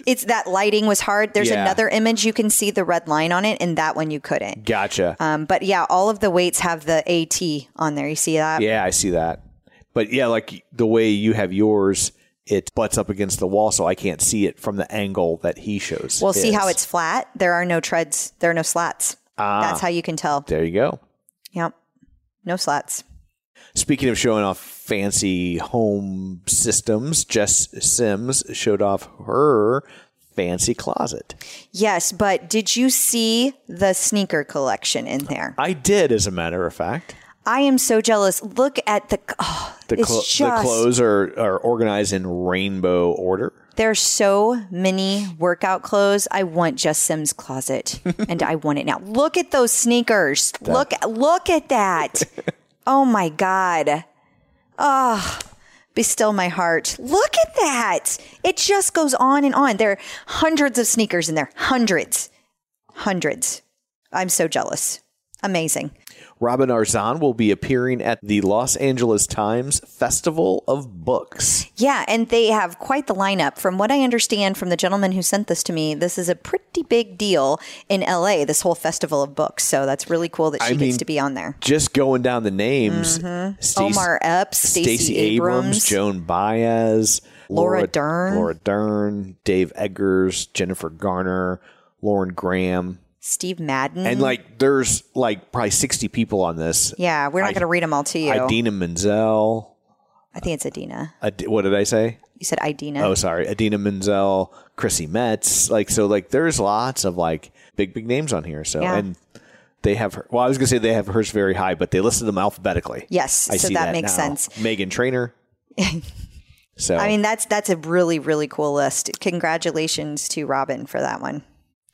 It's that lighting was hard. There's Yeah. another image you can see the red line on it, and that one you couldn't. gotcha. Um, but yeah, all of the weights have the AT on there. You see that? yeah, I see that. But yeah, like the way you have yours, it butts up against the wall, so I can't see it from the angle that he shows. Well, see how it's flat? There are no treads. There are no slats. Ah. That's how you can tell. there. You go. Yep. No slats. Speaking of showing off fancy home systems, Jess Sims showed off her fancy closet. Yes, but did you see the sneaker collection in there? I did, as a matter of fact. I am so jealous. Look at the. Oh, The, it's just, the clothes are, are organized in rainbow order. There's so many workout clothes. I want Jess Sims closet, and I want it now. Look at those sneakers. Look, look at that. oh my god. Ah, oh, be still my heart. Look at that. It just goes on and on. There are hundreds of sneakers in there. Hundreds, hundreds. I'm so jealous. Amazing. Robin Arzon will be appearing at the Los Angeles Times Festival of Books. Yeah, and they have quite the lineup. From what I understand from the gentleman who sent this to me, this is a pretty big deal in LA, this whole festival of books. So that's really cool that she I gets mean, to be on there. Just going down the names Stace- Mm-hmm. Omar Epps, Stacey Stacey Abrams, Joan Baez, Laura Dern. Laura Dern, Dave Eggers, Jennifer Garner, Lauren Graham. Steve Madden. And like there's like probably 60 people on this. yeah, we're not going to read them all to you. Idina Menzel. I think it's Adina. Ad- what did I say? You said Idina. Oh, sorry. Adina Menzel, Chrissy Metz. Like, so, like, there's lots of, like, big, big names on here. So, Yeah. and they have her. Well, I was going to say they have hers very high, but they listed them alphabetically. Yes, I so see that that makes now. sense. Meghan Trainor. so, I mean, that's that's a really really cool list. Congratulations to Robin for that one.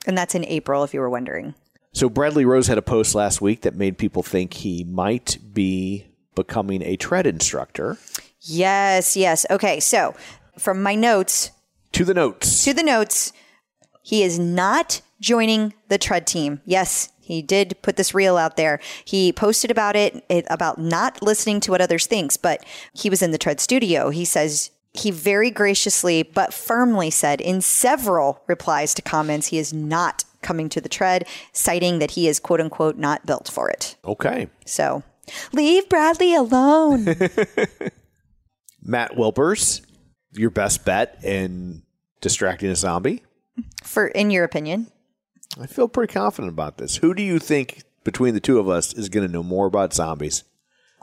And that's in April, if you were wondering. so Bradley Rose had a post last week that made people think he might be becoming a tread instructor. Yes, yes. Okay, so from my notes, To the notes. to the notes, he is not joining the tread team. Yes, he did put this reel out there. He posted about it, it about not listening to what others thinks, but he was in the tread studio. He says he very graciously but firmly said in several replies to comments he is not coming to the tread, citing that he is quote unquote not built for it. okay. So leave Bradley alone. Matt Wilpers, your best bet in distracting a zombie. for in your opinion. I feel pretty confident about this. Who do you think between the two of us is going to know more about zombies?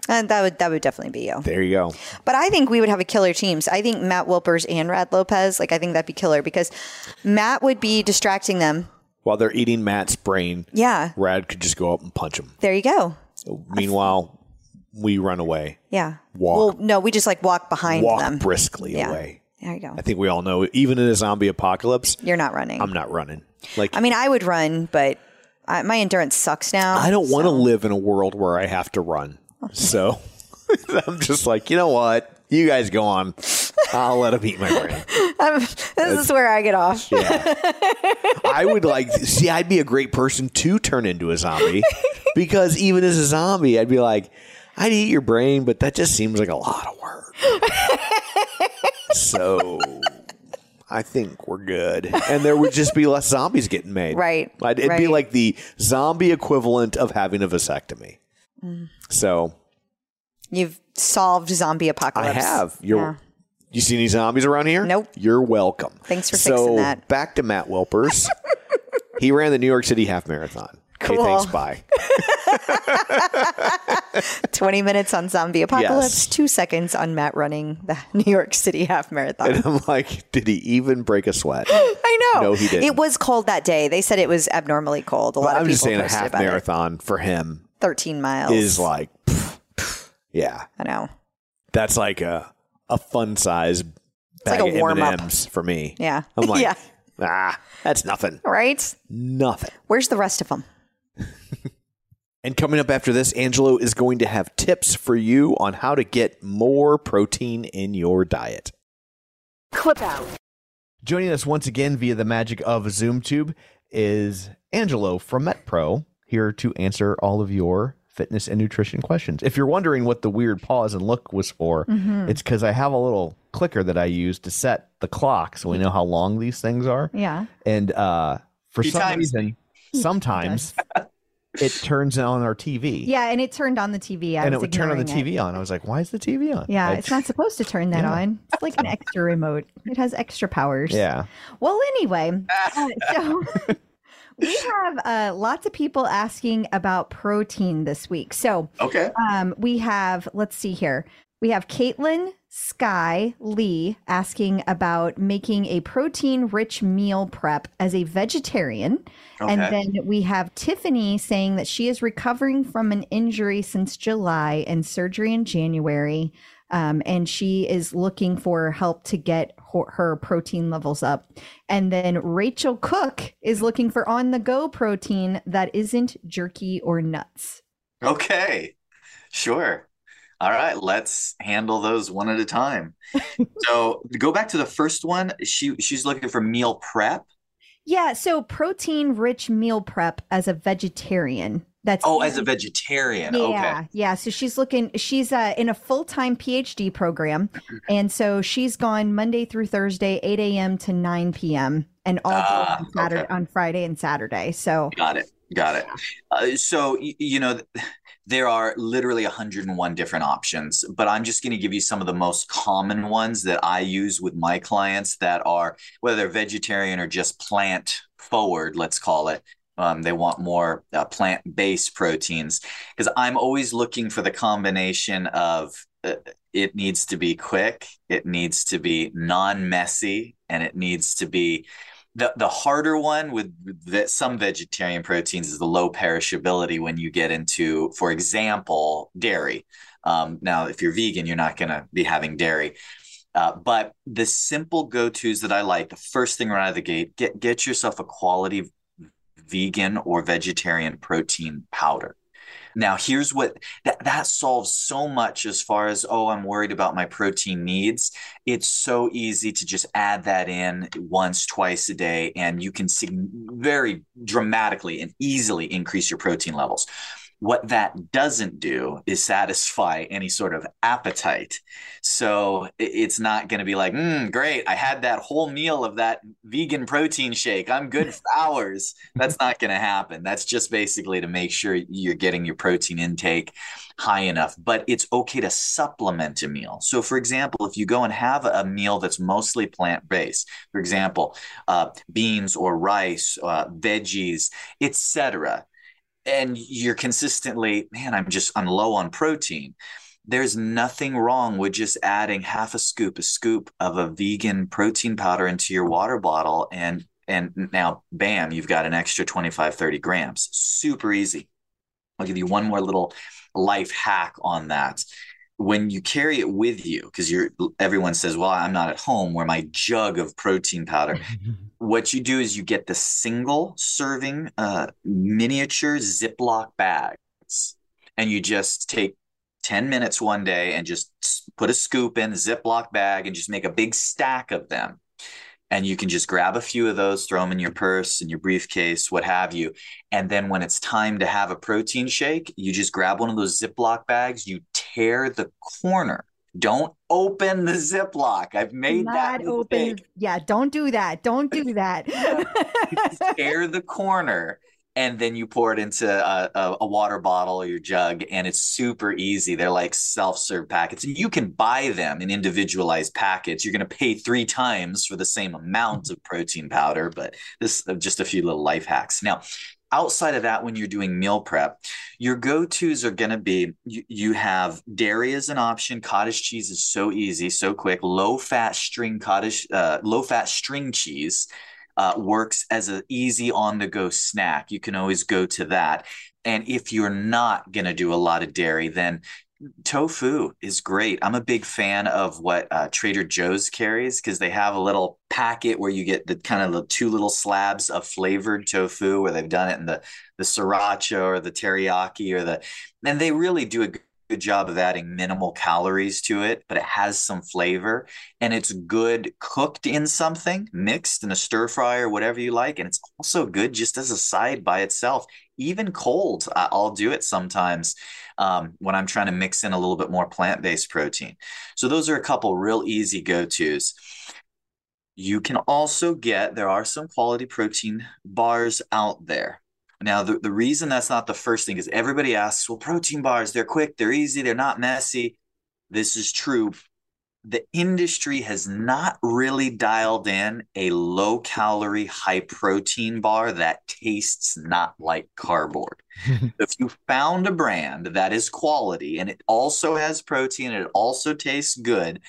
And that would that would definitely be you. There you go. But I think we would have a killer teams. I think Matt Wilpers and Rad Lopez, like I think that'd be killer because Matt would be distracting them. While they're eating Matt's brain, Yeah. Rad could just go up and punch him. There you go. Meanwhile, we run away, Yeah. Walk. Well, no, we just like walk behind walk them. briskly Yeah. away. There you go. I think we all know, even in a zombie apocalypse, You're not running. I'm not running. Like, I mean, I would run, but I, my endurance sucks now. I don't want to live in a world where I have to run. So I'm just like, you know what? You guys go on. I'll let them eat my brain. This is where I get off. Yeah. I would like see I'd be a great person to turn into a zombie because even as a zombie I'd be like I'd eat your brain, but that just seems like a lot of work. so I think we're good. And there would just be less zombies getting made. Right, I'd- It'd be like the zombie equivalent of having a vasectomy. Mm. So You've solved zombie apocalypse. I have. You're Yeah. you see any zombies around here? Nope. You're welcome. Thanks for so, fixing that. Back to Matt Wilpers. he ran the New York City half marathon. Okay, Cool. thanks. Bye. 20 minutes on zombie apocalypse, Yes. two seconds on Matt running the New York City half marathon. And I'm like, did he even break a sweat? I know. No, he didn't. It was cold that day. They said it was abnormally cold. A lot of I'm people just saying a half about it. marathon for him 13 miles. is like, pff, pff, yeah, I know. that's like a a fun size bag like a of warm-up. M&Ms for me. Yeah. I'm like, Yeah. ah, that's nothing, Right? nothing. Where's the rest of them? And coming up after this, Angelo is going to have tips for you on how to get more protein in your diet. Clip out. Joining us once again via the magic of ZoomTube is Angelo from MetPro, here to answer all of your fitness and nutrition questions. If you're wondering what the weird pause and look was for, it's because I have a little clicker that I use to set the clock so we know how long these things are. Yeah. And uh, for Few some times. reason, sometimes it turns on our TV. Yeah, and it turned on the TV. I and it would turn on the ignoring it. TV on. I was like, why is the TV on? Yeah, I- it's not supposed to turn that Yeah. on. It's like an extra remote. It has extra powers. Yeah. Well, anyway, uh, so we have uh, lots of people asking about protein this week. So Okay. um, we have, let's see here. We have Caitlin Sky Lee asking about making a protein rich meal prep as a vegetarian. And then we have Tiffany saying that she is recovering from an injury since July and surgery in January. Um, and she is looking for help to get her, protein levels up. And then Rachel Cook is looking for on the go protein that isn't jerky or nuts. Okay. Sure. All right, let's handle those one at a time. so go back to the first one. She she's looking for meal prep. Yeah, so protein rich meal prep as a vegetarian. That's Oh, as a vegetarian. Yeah, Okay. yeah. So she's looking. She's uh, in a full time PhD program, and so she's gone Monday through Thursday, eight a.m. to nine p.m. and all Ah, on Saturday, okay. on Friday and Saturday. So Got it. Got it. Uh, so you know, there are literally 101 different options, but I'm just going to give you some of the most common ones that I use with my clients that are whether they're vegetarian or just plant forward, let's call it. Um, they want more uh, plant-based proteins because I'm always looking for the combination of uh, it needs to be quick, it needs to be non-messy, and it needs to be the the harder one with that some vegetarian proteins is the low perishability when you get into, for example, dairy. Um, now, if you're vegan, you're not going to be having dairy. Uh, but the simple go-tos that I like, the first thing right out of the gate, get get yourself a quality vegan or vegetarian protein powder. Now, here's what that that solves so much as far as oh, I'm worried about my protein needs. It's so easy to just add that in once, twice a day, and you can sig- very dramatically and easily increase your protein levels. What that doesn't do is satisfy any sort of appetite. So it's not going to be like, mm, great, I had that whole meal of that vegan protein shake. I'm good for hours. That's not going to happen. That's just basically to make sure you're getting your protein intake high enough. But it's okay to supplement a meal. So, for example, if you go and have a meal that's mostly plant based, for example, uh, beans or rice, uh, veggies, etc and you're consistently, man, I'm just I'm low on protein. There's nothing wrong with just adding half a scoop, a scoop of a vegan protein powder into your water bottle and and now bam, you've got an extra 25 30 grams. Super easy. I'll give you one more little life hack on that. When you carry it with you, because you're everyone says, Well, I'm not at home where my jug of protein powder what you do is you get the single serving uh, miniature Ziploc bags, and you just take 10 minutes one day and just put a scoop in the Ziploc bag and just make a big stack of them. And you can just grab a few of those, throw them in your purse, in your briefcase, what have you. And then when it's time to have a protein shake, you just grab one of those Ziploc bags, you tear the corner. Don't open the Ziploc. I've made that Not open. Yeah, don't do that. Don't do that. tear the corner and then you pour it into a, a, a water bottle or your jug and it's super easy. They're like self-serve packets and you can buy them in individualized packets. You're going to pay three times for the same amount of protein powder but this is just a few little life hacks. Now outside of that when you're doing meal prep your go-to's are going to be you, you have dairy as an option cottage cheese is so easy so quick low fat string cottage uh, low fat string cheese uh, works as an easy on the go snack. You can always go to that. And if you're not going to do a lot of dairy, then tofu is great. I'm a big fan of what uh, Trader Joe's carries because they have a little packet where you get the kind of the two little slabs of flavored tofu where they've done it in the the sriracha or the teriyaki or the and they really do a good job of adding minimal calories to it, but it has some flavor and it's good cooked in something, mixed in a stir fry or whatever you like. And it's also good just as a side by itself, even cold. I'll do it sometimes um, when I'm trying to mix in a little bit more plant based protein. So, those are a couple real easy go tos. You can also get, there are some quality protein bars out there. Now, the, the reason that's not the first thing is everybody asks, well, protein bars, they're quick, they're easy, they're not messy. This is true. The industry has not really dialed in a low calorie, high protein bar that tastes not like cardboard. if you found a brand that is quality and it also has protein and it also tastes good,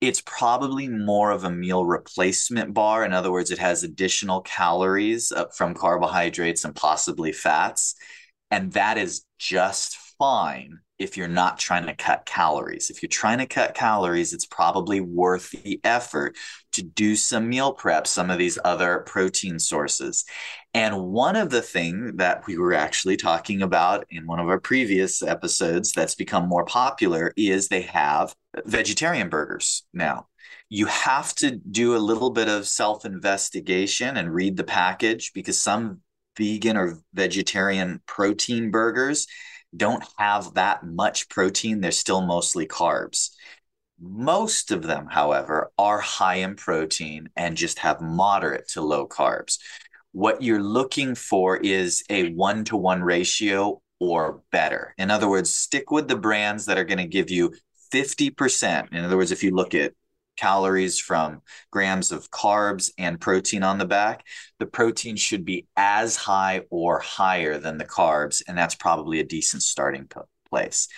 it's probably more of a meal replacement bar. In other words, it has additional calories uh, from carbohydrates and possibly fats. And that is just fine if you're not trying to cut calories. If you're trying to cut calories, it's probably worth the effort to do some meal prep, some of these other protein sources. And one of the things that we were actually talking about in one of our previous episodes that's become more popular is they have vegetarian burgers now. You have to do a little bit of self investigation and read the package because some vegan or vegetarian protein burgers don't have that much protein. They're still mostly carbs. Most of them, however, are high in protein and just have moderate to low carbs. What you're looking for is a one to one ratio or better. In other words, stick with the brands that are going to give you 50%. In other words, if you look at calories from grams of carbs and protein on the back, the protein should be as high or higher than the carbs. And that's probably a decent starting place.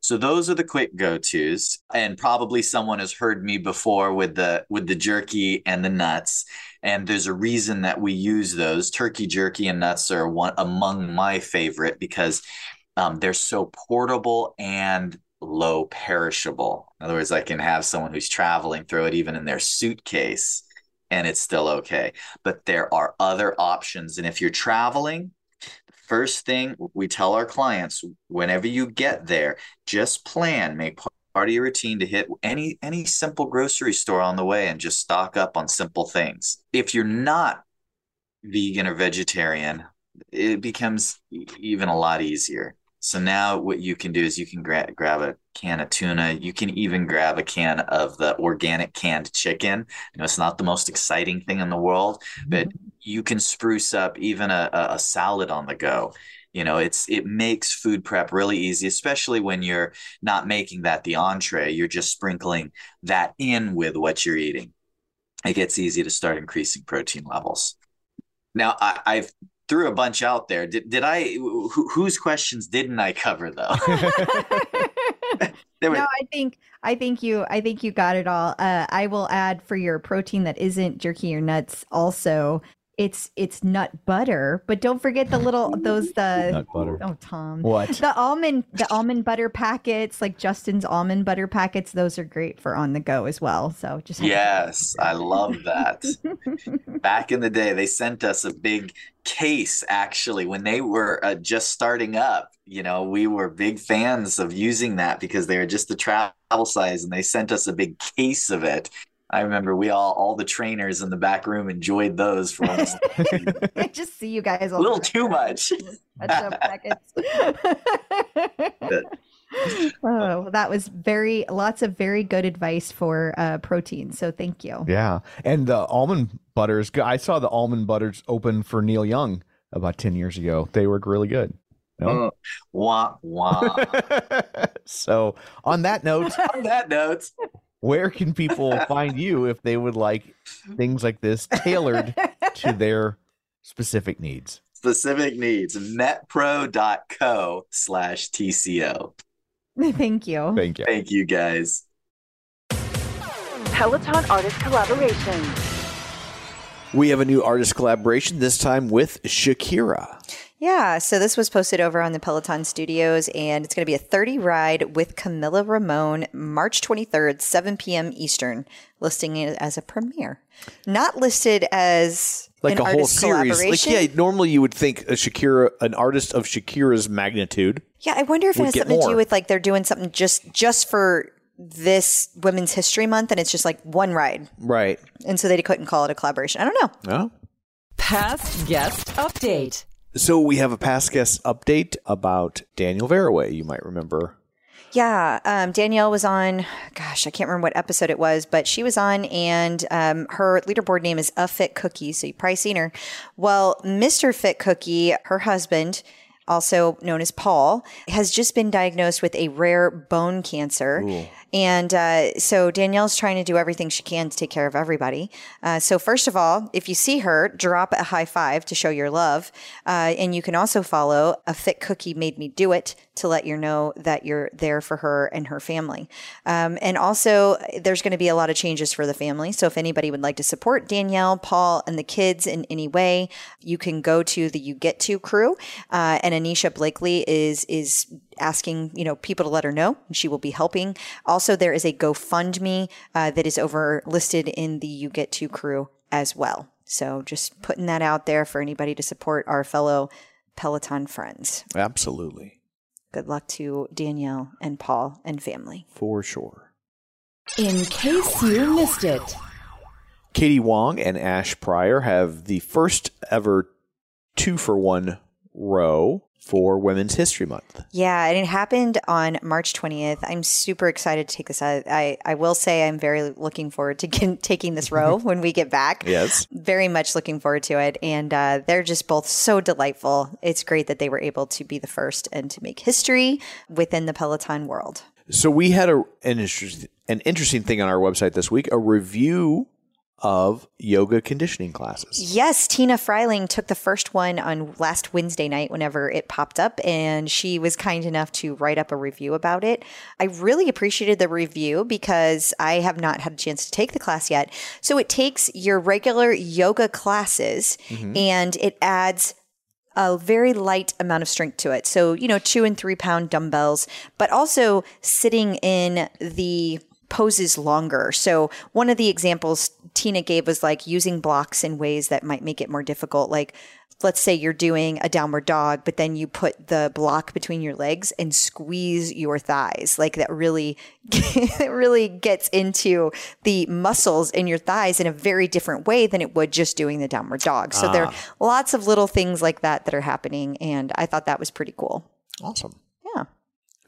So those are the quick go-tos and probably someone has heard me before with the with the jerky and the nuts and there's a reason that we use those turkey jerky and nuts are one among my favorite because um, they're so portable and low perishable. In other words, I can have someone who's traveling throw it even in their suitcase and it's still okay. But there are other options. And if you're traveling, the first thing we tell our clients whenever you get there, just plan, make part of your routine to hit any any simple grocery store on the way and just stock up on simple things. If you're not vegan or vegetarian, it becomes even a lot easier. So now what you can do is you can gra- grab a can of tuna. You can even grab a can of the organic canned chicken. You know, it's not the most exciting thing in the world, but mm-hmm. you can spruce up even a, a a salad on the go. You know, it's it makes food prep really easy, especially when you're not making that the entree. You're just sprinkling that in with what you're eating. It gets easy to start increasing protein levels. Now, I, I've threw a bunch out there. Did did I? Who, whose questions didn't I cover though? There no, I think I think you I think you got it all. Uh, I will add for your protein that isn't jerky or nuts. Also, it's it's nut butter, but don't forget the little those the Nut butter. oh Tom What? the almond the almond butter packets like Justin's almond butter packets. Those are great for on the go as well. So just Yes, I love that. Back in the day, they sent us a big case actually when they were uh, just starting up. You know, we were big fans of using that because they were just the travel size and they sent us a big case of it. I remember we all, all the trainers in the back room enjoyed those for almost I just see you guys a all little too much. touch-up oh, that was very lots of very good advice for uh, protein. So thank you. Yeah, and the almond butters. I saw the almond butters open for Neil Young about ten years ago. They work really good. No? Uh, wah, wah. so, on that note, On that note, where can people find you if they would like things like this tailored to their specific needs? specific needs metpro.co slash TCO. Thank you. Thank you. Thank you guys. Peloton artist collaboration. We have a new artist collaboration, this time with Shakira. Yeah, so this was posted over on the Peloton Studios, and it's going to be a 30 ride with Camila Ramon, March 23rd, 7 p.m. Eastern, listing it as a premiere. Not listed as Like an a whole series. Like, yeah, normally you would think a Shakira, an artist of Shakira's magnitude. Yeah, I wonder if it has get something to do with like they're doing something just just for this Women's History Month, and it's just like one ride, Right. and so they couldn't call it a collaboration. I don't know. Oh. Past guest update. So we have a past guest update about Daniel Veraway. You might remember. Yeah, um, Danielle was on. Gosh, I can't remember what episode it was, but she was on, and um, her leaderboard name is A Fit Cookie. So you have probably seen her. Well, Mr. Fit Cookie, her husband, also known as Paul, has just been diagnosed with a rare bone cancer. And uh, so Danielle's trying to do everything she can to take care of everybody. Uh, so first of all, if you see her, drop a high five to show your love, uh, and you can also follow a fit cookie made me do it to let you know that you're there for her and her family. Um, and also, there's going to be a lot of changes for the family. So if anybody would like to support Danielle, Paul, and the kids in any way, you can go to the You Get To crew. Uh, and Anisha Blakely is is asking you know people to let her know and she will be helping also there is a gofundme uh, that is over listed in the you get to crew as well so just putting that out there for anybody to support our fellow peloton friends Absolutely. good luck to danielle and paul and family For sure. In case you missed it. Katie Wang and Ash Pryor have the first ever two for one row for Women's History Month. yeah and it happened on march 20th i'm super excited to take this out i, I will say i'm very looking forward to taking this row when we get back Yes. very much looking forward to it. And uh, they're just both so delightful. It's great that they were able to be the first and to make history within the Peloton world. So we had a an interesting an interesting thing on our website this week, a review of yoga conditioning classes. Yes, Tina Freiling took the first one on last Wednesday night whenever it popped up, and she was kind enough to write up a review about it. I really appreciated the review because I have not had a chance to take the class yet. So it takes your regular yoga classes mm-hmm. and it adds a very light amount of strength to it. So, you know, two and three pound dumbbells, but also sitting in the poses longer. So, one of the examples Tina gave was like using blocks in ways that might make it more difficult. Like, let's say you're doing a downward dog, but then you put the block between your legs and squeeze your thighs. Like that really, it really gets into the muscles in your thighs in a very different way than it would just doing the downward dog. So there are ah. lots of little things like that that are happening. And I thought that was pretty cool. Awesome.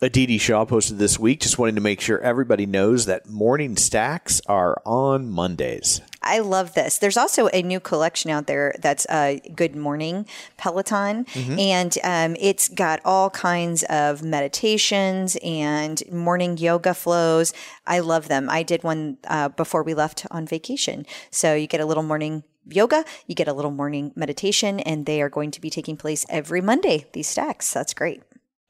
Aditi Shah posted this week, just wanting to make sure everybody knows that morning stacks are on Mondays. I love this. There's also a new collection out there that's uh, Good Morning Peloton, and um, it's got all kinds of meditations and morning yoga flows. I love them. I did one uh, before we left on vacation. So you get a little morning yoga, you get a little morning meditation, and they are going to be taking place every Monday, these stacks. That's great.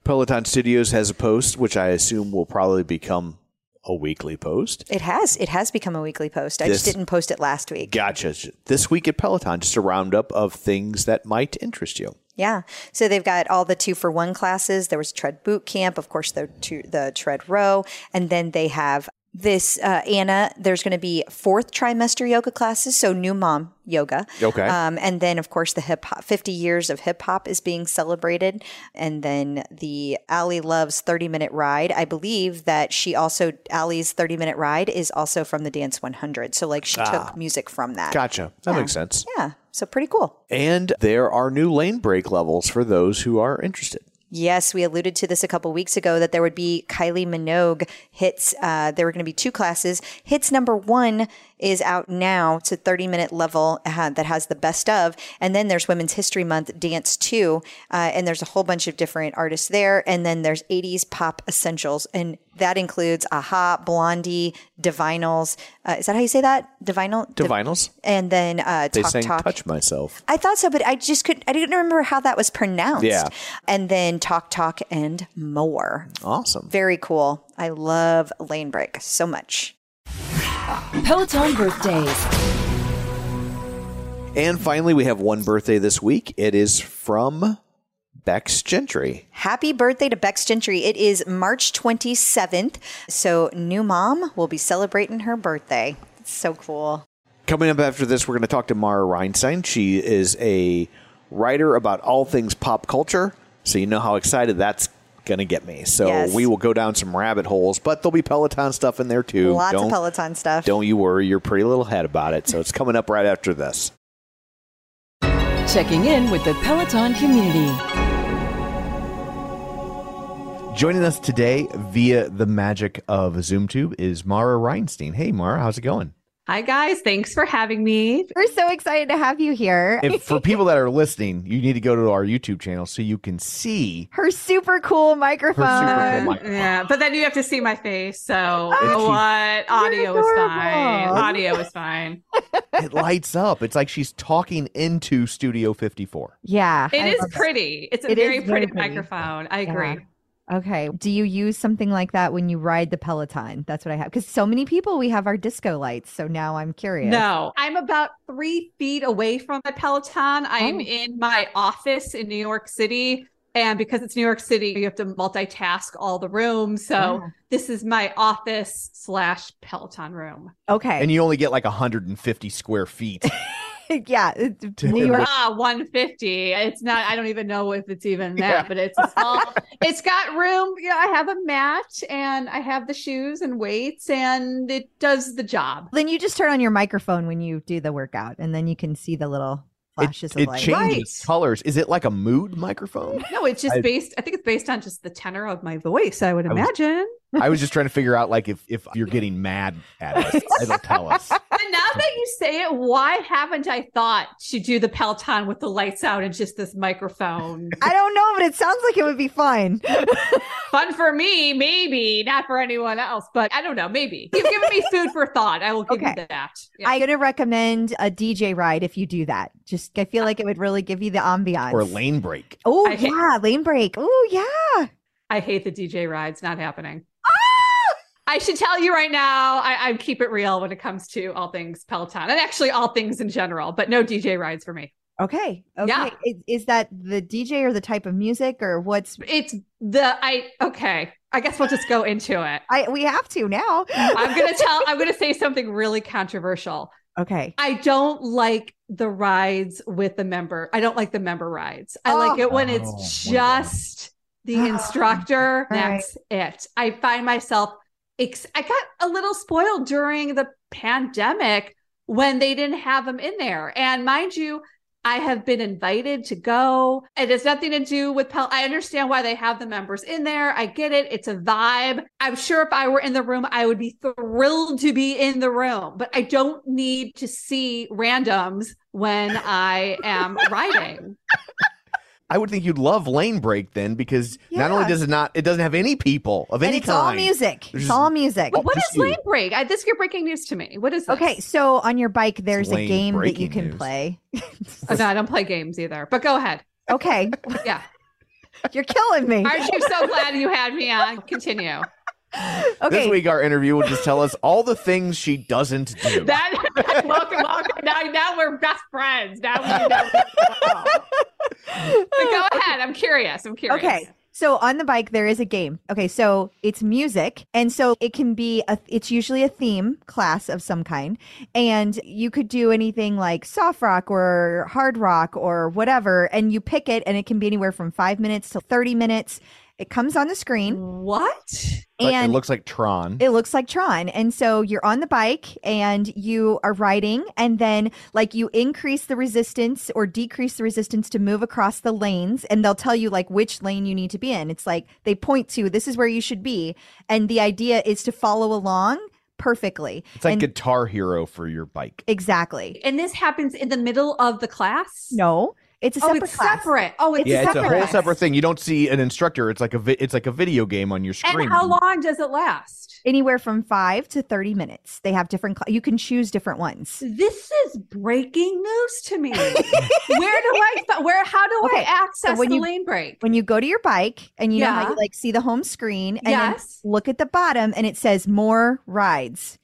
Peloton Studios has a post, which I assume will probably become a weekly post. It has. It has become a weekly post. I just didn't post it last week. Gotcha. This week at Peloton, just a roundup of things that might interest you. Yeah. So they've got all the two for one classes. There was tread boot camp, of course, the two, the tread row, and then they have this uh, Anna, there's going to be fourth trimester yoga classes, so new mom yoga. Okay. Um, and then, of course, the hip hop, 50 years of hip hop is being celebrated. And then the Ally Love's 30 minute ride. I believe that she also, Ally's 30 minute ride is also from the Dance 100. So, like, she took music from that. Gotcha. That makes sense. Yeah. So, pretty cool. And there are new Lanebreak levels for those who are interested. Yes, we alluded to this a couple weeks ago that there would be Kylie Minogue hits. Uh, there were going to be two classes. Hits number one is out now. It's a 30 minute level uh, that has the best of. And then there's Women's History Month Dance 2. Uh, and there's a whole bunch of different artists there. And then there's 80s pop essentials. And that includes a-ha, Blondie, Divinyls. Uh, is that how you say that? Divinyl? Div- Divinyls? and then uh, They Talk sang Talk. Touch Myself. I thought so, but I just couldn't. I didn't remember how that was pronounced. Yeah. And then Talk Talk and more. Awesome. Very cool. I love Lanebreak so much. Peloton birthdays. And finally, we have one birthday this week. It is from Becs Gentry. Happy birthday to Becs Gentry. It is March 27th. So, new mom will be celebrating her birthday. It's so cool. Coming up after this, we're going to talk to Mara Reinstein. She is a writer about all things pop culture. So, you know how excited that's going to get me. So, Yes. we will go down some rabbit holes, but there'll be Peloton stuff in there too. Lots Don't- of Peloton stuff. Don't you worry, your pretty little head about it. So, it's coming up right after this. Checking in with the Peloton community. Joining us today via the magic of ZoomTube is Mara Reinstein. Hey, Mara, how's it going? Hi, guys. Thanks for having me. We're so excited to have you here. If, for people that are listening, you need to go to our YouTube channel so you can see Her super cool microphone. super cool microphone. Yeah, but then you have to see my face. So It's- what? Audio is fine. Audio is fine. it lights up. It's like she's talking into Studio 54. Yeah. It I is love that. pretty. It's a It is very, very pretty, pretty. microphone. I agree. Yeah. Okay. Do you use something like that when you ride the Peloton? That's what I have. Because so many people, we have our disco lights. So now I'm curious. No, I'm about three feet away from the Peloton. I'm Oh. in my office in New York City. And because it's New York City, you have to multitask all the rooms. So Yeah. this is my office slash Peloton room. Okay. And you only get like 150 square feet. yeah. it's- New York. Ah, 150. It's not, I don't even know if it's even that, Yeah. but it's a small, it's got room. You know, I have a mat and I have the shoes and weights and it does the job. Then you just turn on your microphone when you do the workout, and then you can see the little It, flashes of it light. changes Right. colors. Is it like a mood microphone? No, it's just I- based, I think it's based on just the tenor of my voice, I would I was- imagine. I was just trying to figure out like if, if you're getting mad at us, it'll tell us. But now that you say it, why haven't I thought to do the Peloton with the lights out and just this microphone? I don't know, but it sounds like it would be fun. Fun for me, maybe, not for anyone else, but I don't know, maybe. You've given me food for thought. I will give Okay. you that. Yeah. I'm gonna recommend a DJ ride if you do that. Just I feel like it would really give you the ambiance. Or Lanebreak. Oh I hate- yeah, Lanebreak. Oh yeah. I hate the DJ rides. Not happening. I should tell you right now, I, I keep it real when it comes to all things Peloton and actually all things in general, but no DJ rides for me. Okay. Okay. Yeah. Is, is that the DJ or the type of music or what's? It's the, I, okay, I guess we'll just go into it. I we have to now. I'm going to tell, I'm going to say something really controversial. Okay. I don't like the rides with the member. I don't like the member rides. I like Oh. it when Oh, it's what about- just the instructor. Right. That's it. I find myself, ex- I got a little spoiled during the pandemic when they didn't have them in there. And mind you, I have been invited to go. It has nothing to do with Pel. I understand why they have the members in there. I get it. It's a vibe. I'm sure if I were in the room, I would be thrilled to be in the room, but I don't need to see randoms when I am riding. I would think you'd love Lanebreak then because not only does it not, it doesn't have any people of And any it's kind. all music. There's It's just- all music. What just is you. lane break? I, this you're breaking news to me. What is this? Okay, so on your bike, there's a game that you can news. play. Oh, no, I don't play games either. But go ahead. Okay, Yeah. you're killing me. Aren't you so glad you had me on? Continue. This week, our interview will just tell us all the things she doesn't do. That welcome, welcome. Now, now we're best friends. Now we know. but go ahead. I'm curious. I'm curious. okay. So on the bike there is a game. Okay, so it's music and so it can be a it's usually a theme class of some kind and you could do anything like soft rock or hard rock or whatever and you pick it and it can be anywhere from 5 minutes to 30 minutes. It comes on the screen What? Like, and it looks like Tron. it looks like Tron. And so you're on the bike and you are riding, and then like you increase the resistance or decrease the resistance to move across the lanes, and they'll tell you like which lane you need to be in. It's like they point to this is where you should be. And the idea is to follow along perfectly. It's like and Guitar Hero for your bike. exactly. And this happens in the middle of the class? No, it's a Oh, separate it's class. separate. Oh, it's It's yeah, it's a separate. whole separate thing. You don't see an instructor. It's like a vi- it's like a video game on your screen. And how long does it last? Anywhere from five to 30 minutes. They have different, cl- you can choose different ones. This is breaking news to me. where do I where how do Okay, I access when the you- Lanebreak? when you go to your bike and you know how you like see the home screen and Yes. then look at the bottom and it says more rides.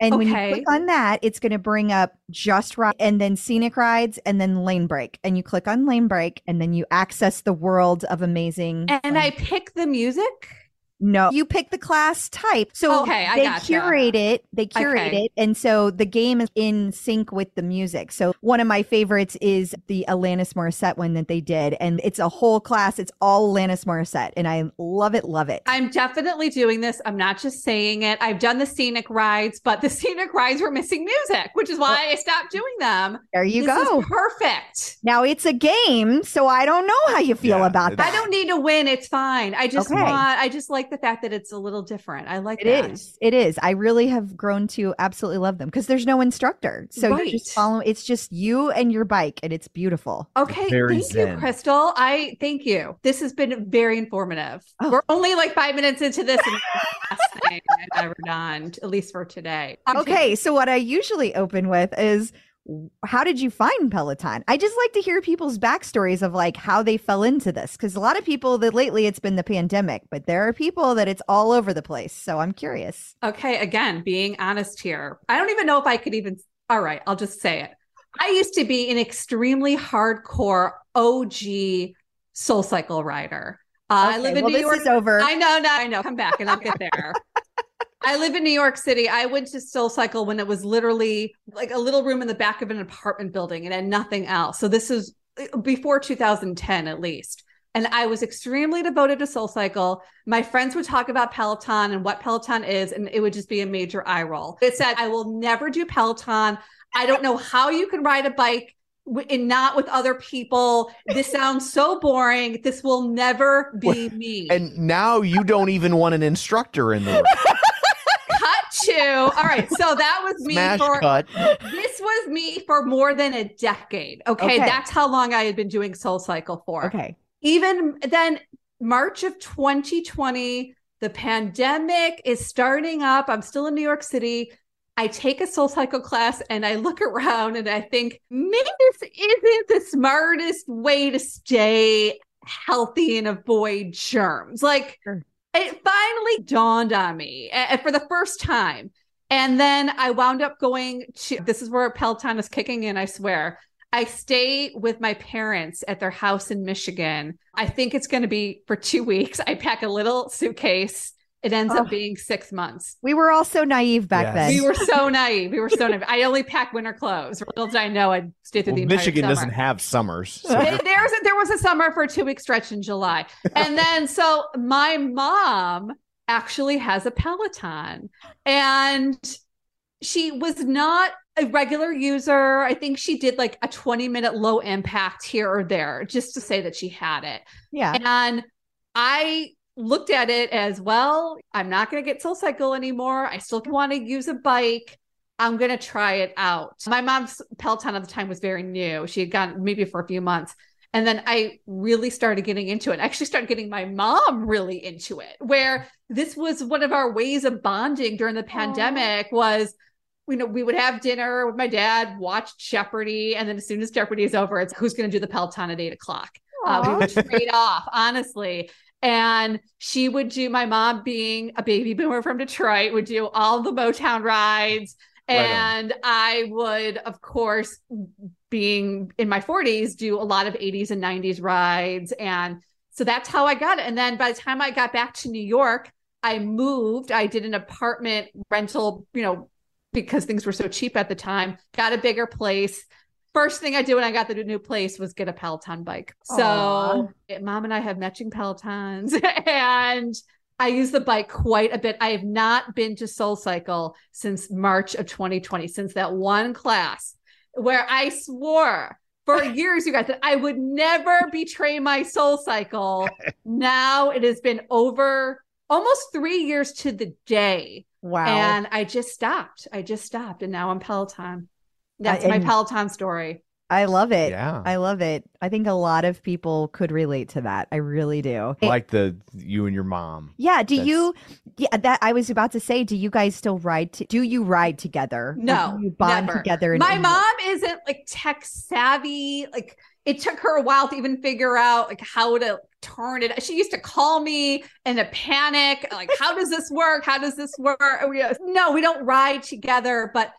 And when you click on that, it's going to bring up just ride and then scenic rides and then Lanebreak. And you click on Lanebreak and then you access the world of amazing. And I pick the music. No, you pick the class type. So Okay, I they gotcha. curate it. They curate Okay. it. And so the game is in sync with the music. So one of my favorites is the Alanis Morissette one that they did. And it's a whole class. It's all Alanis Morissette. And I love it, love it. I'm definitely doing this. I'm not just saying it. I've done the scenic rides, but the scenic rides were missing music, which is why I stopped doing them. there you This is go. perfect. Now it's a game, so I don't know how you feel Yeah, about that. I don't need to win. It's fine. I just Okay. want, I just like the fact that it's a little different. I like It that. is. It is. I really have grown to absolutely love them because there's no instructor. So you just Right. follow. It's just you and your bike, and it's beautiful. Okay, Very thank you. Crystal. I thank you. This has been very informative. Oh. We're only like five minutes into this, and it's the best thing I've ever done, at least for today. I'm Okay, so what I usually open with is how did you find Peloton? I just like to hear people's backstories of like how they fell into this because a lot of people that lately it's been the pandemic, but there are people that it's all over the place. So I'm curious. Okay, again, being honest here. I don't even know if I could even. All right, I'll just say it. I used to be an extremely hardcore OG Soul Cycle rider. Uh, I live in well, New York. over. I know, no, I know. Come back and I'll get there. I live in New York City. I went to Soul Cycle when it was literally like a little room in the back of an apartment building and had nothing else. So this is uh, before 2010 at least. And I was extremely devoted to Soul Cycle. My friends would talk about Peloton and what Peloton is, and it would just be a major eye roll. It said, I will never do Peloton. I don't know how you can ride a bike and not with other people. This sounds so boring. This will never be me. And now you don't even want an instructor in the room. cut to all right so that was me Smash for cut. this was me for more than a decade okay? Okay. that's how long i had been doing soul cycle for Okay. even then march of 2020 the pandemic is starting up i'm still in new york city I take a soul cycle class and I look around and I think maybe this isn't the smartest way to stay healthy and avoid germs. Like Sure. It finally dawned on me for the first time. And then I wound up going to this is where Peloton is kicking in, I swear. I stay with my parents at their house in Michigan. I think it's going to be for two weeks. I pack a little suitcase. It ends Oh. up being six months. We were all so naive back Yes. then. We were so naive. We were so naive. I only pack winter clothes. Little did I know I'd stay through Well, the entire Michigan summer. doesn't have summers. so There- you're- There's a, there was a summer for a two week stretch in July, and then so my mom actually has a Peloton, and she was not a regular user. I think she did like a 20 minute low impact here or there just to say that she had it. yeah. And I looked at it as well, I'm not going to get Soul Cycle anymore. I still want to use a bike. I'm going to try it out. My mom's Peloton at the time was very new. She had gone maybe for a few months. And then I really started getting into it. I actually started getting my mom really into it, where this was one of our ways of bonding during the pandemic was you know, we would have dinner with my dad, watch Jeopardy, and then as soon as Jeopardy is over, it's who's going to do the Peloton at eight o'clock. Uh, we would trade off, honestly. And she would do, my mom being a baby boomer from Detroit, would do all the Motown rides. Right on. And I would, of course, being in my 40s, do a lot of 80s and 90s rides and So that's how I got it. And then by the time I got back to New York, I moved. I did an apartment rental, you know, because things were so cheap at the time, got a bigger place. First thing I did when I got the new place was get a Peloton bike. So mom and I have matching Pelotons and I use the bike quite a bit. I have not been to Soul Cycle since March of 2020, since that one class where I swore for years, you guys, that I would never betray my Soul Cycle. now it has been over almost three years to the day. Wow. And I just stopped. I just stopped. And now I'm Peloton. That's my Peloton story. I love it. Yeah. I love it. I think a lot of people could relate to that. I really do. like the you and your mom. yeah. Do That's- you? Yeah. That I was about to say. Do you guys still ride? To, do you ride together? No, do you bond never. together. and- My and- mom isn't like tech savvy. Like it took her a while to even figure out like how to turn it. She used to call me in a panic, like, how does this work? How does this work? We- No, we don't ride together, but t- it- it-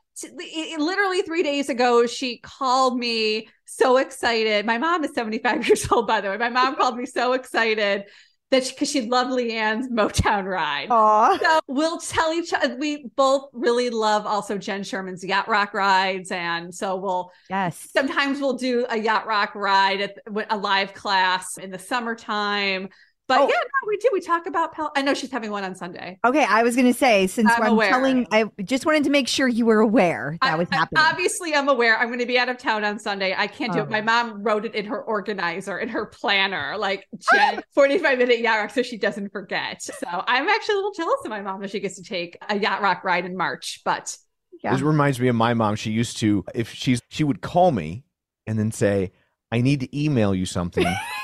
literally three days ago, she called me so excited. My mom is 75 years old, by the way. My mom called me so excited that she, because she loved Leanne's Motown ride. Aw. So we'll tell each other. We both really love also Jenn Sherman's yacht rock rides, and so we'll Yes. sometimes we'll do a yacht rock ride at a live class in the summertime. But Oh. yeah, no, we do. We talk about. Pel- I know she's having one on Sunday. Okay, I was going to say since I'm I'm, aware. telling, I just wanted to make sure you were aware that I- was I- happening. obviously, I'm aware. I'm going to be out of town on Sunday. I can't do Oh. it. My oh. mom wrote it in her organizer, in her planner, like Jenn, 45 minute yacht rock, so she doesn't forget. So I'm actually a little jealous of my mom that she gets to take a yacht rock ride in March. But Yeah. This reminds me of my mom. She used to, if she's, she would call me and then say, "I need to email you something."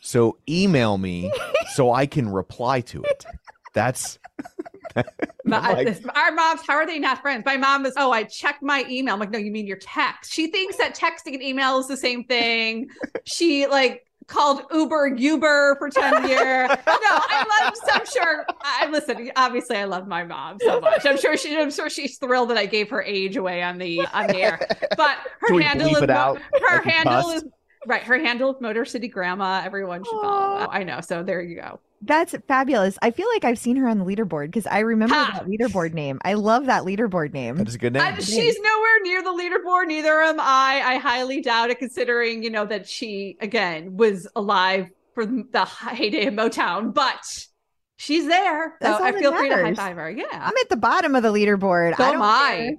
so email me so I can reply to it. That's My, like- our moms, how are they not friends? My mom is, oh, I checked my email. I'm like, no, you mean your text. She thinks that texting and email is the same thing. she like called Uber Uber for 10 years. No, I love, so I'm sure, I listen, obviously I love my mom so much. I'm sure she, I'm sure she's thrilled that I gave her age away on the, on the air, but her handle is, her handle is, right. Her handle is Motor City Grandma. Everyone should follow that. I know. So there you go. That's fabulous. I feel like I've seen her on the leaderboard because I remember Ha! that leaderboard name. I love that leaderboard name. that is a good name. I, she's nowhere near the leaderboard. Neither am I. I highly doubt it, considering you know that she again was alive for the heyday of Motown, but she's there. That's all I that feel free to high five her. Yeah. I'm at the bottom of the leaderboard. So I am don't I.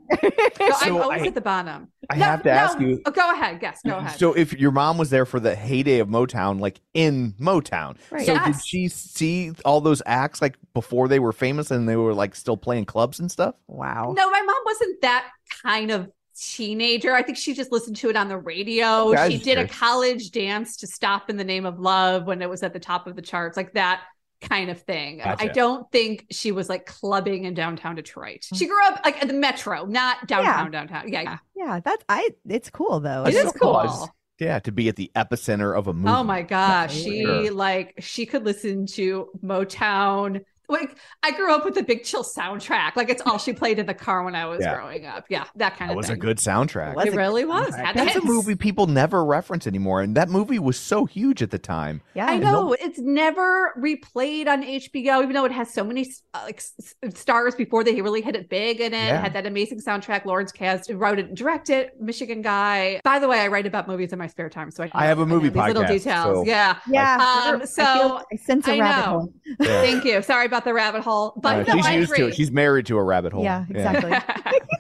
so I'm always I- at the bottom. I No, have to ask you. Oh, go ahead. Yes, go mm-hmm. ahead. So if your mom was there for the heyday of Motown, like in Motown, Right. so did she see all those acts like before they were famous and they were like still playing clubs and stuff? Wow. no, my mom wasn't that kind of teenager. I think she just listened to it on the radio. Okay, she just did a college dance to Stop in the Name of Love when it was at the top of the charts, like that kind of thing. I don't think she was like clubbing in downtown Detroit. She mm. grew up like at the metro, not downtown, downtown. Yeah. yeah. Yeah, that's I. It's cool though. It I cool. was. Yeah, to be at the epicenter of a movie. Oh my gosh. She like she could listen to Motown. Like I grew up with the Big Chill soundtrack. Like it's all she played in the car when I was Yeah. growing up. Yeah, that kind That of was thing. a good soundtrack. It it really was. Had That's a movie people never reference anymore, and that movie was so huge at the time. Yeah, I know it's never replayed on HBO, even though it has so many uh, like s- s- stars before they really hit it big in it. Yeah. It had that amazing soundtrack. Lawrence Kasdan wrote it and directed. it, Michigan guy. By the way, I write about movies in my spare time, so I, I have a movie these little details. so- Yeah. Yeah. Um, I so, feel- I sense a I rabbit know. hole. Yeah. Thank you. Sorry about the rabbit hole, but Uh, no, she's I used to it. She's married to a rabbit hole. Yeah, exactly.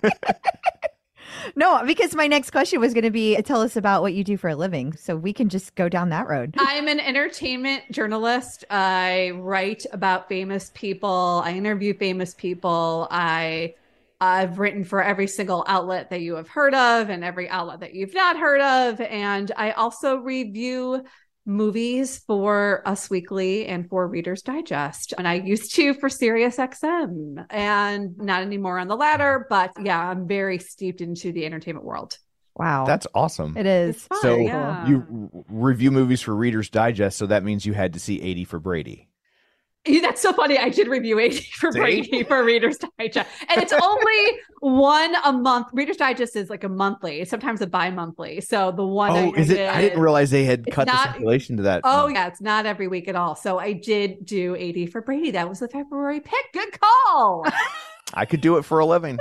No, because my next question was going to be tell us about what you do for a living, so we can just go down that road. I'm an entertainment journalist. I write about famous people. I interview famous people. I I've written for every single outlet that you have heard of and every outlet that you've not heard of. And I also review movies for Us Weekly and for Reader's Digest. And I used to for Sirius XM and not anymore on the latter, but yeah, I'm very steeped into the entertainment world. Wow, That's awesome. it is. Fun, So yeah. you review movies for Reader's Digest, so that means you had to see 80 for Brady. Yeah, That's so funny. I did review 80 for Brady for Reader's Digest. And it's only one a month. Reader's Digest is like a monthly, sometimes a bi monthly. So the one Oh, I is it? I did- didn't realize they had It's cut the circulation to that. Oh, yeah. It's not every week at all. So I did do 80 for Brady. That was the February pick. Good call. I could do it for a living.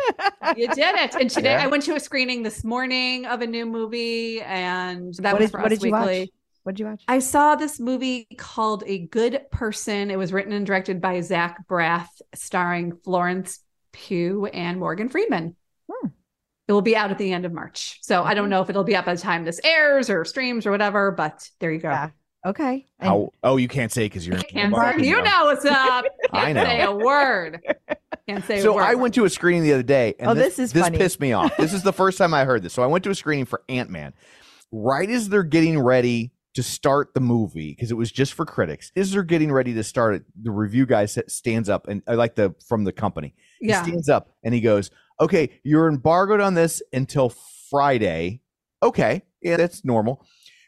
you did it. And today Yeah. I went to a screening this morning of a new movie, and that What was did- for what Us did you watch? Weekly. What did you watch? I saw this movie called A Good Person. It was written and directed by Zach Braff, starring Florence Pugh and Morgan Freeman. Hmm. It will be out at the end of March. So I don't know if it'll be up by the time this airs or streams or whatever, but there you go. Yeah. Okay. And- How? Oh, you can't say because you're. in the Can't say, you know what's up. I Can't know. say a word. Can't say So a word. So I went to a screening the other day, and Oh, this is this funny. pissed me off. This is the first time I heard this. So I went to a screening for Ant Man. Right as they're getting ready to start the movie, because it was just for critics, as they're getting ready to start it, the review guy stands up and I like the from the company. Yeah. He stands up and he goes, "Okay, you're embargoed on this until Friday. Okay, yeah, that's normal,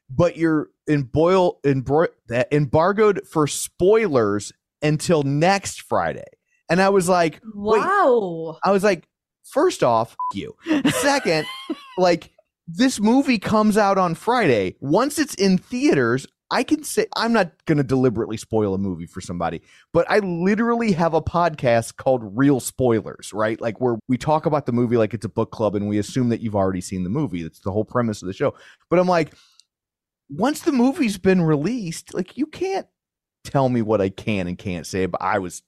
but you're in boil embro- that embargoed for spoilers until next Friday." And I was like, "Wait, Wow. I was like, first off, you. Second, like this movie comes out on Friday. Once it's in theaters, I can say I'm not going to deliberately spoil a movie for somebody, but I literally have a podcast called Real Spoilers, right? Like where we talk about the movie like it's a book club and we assume that you've already seen the movie. That's the whole premise of the show. But I'm like, once the movie's been released, like you can't tell me what I can and can't say, but I was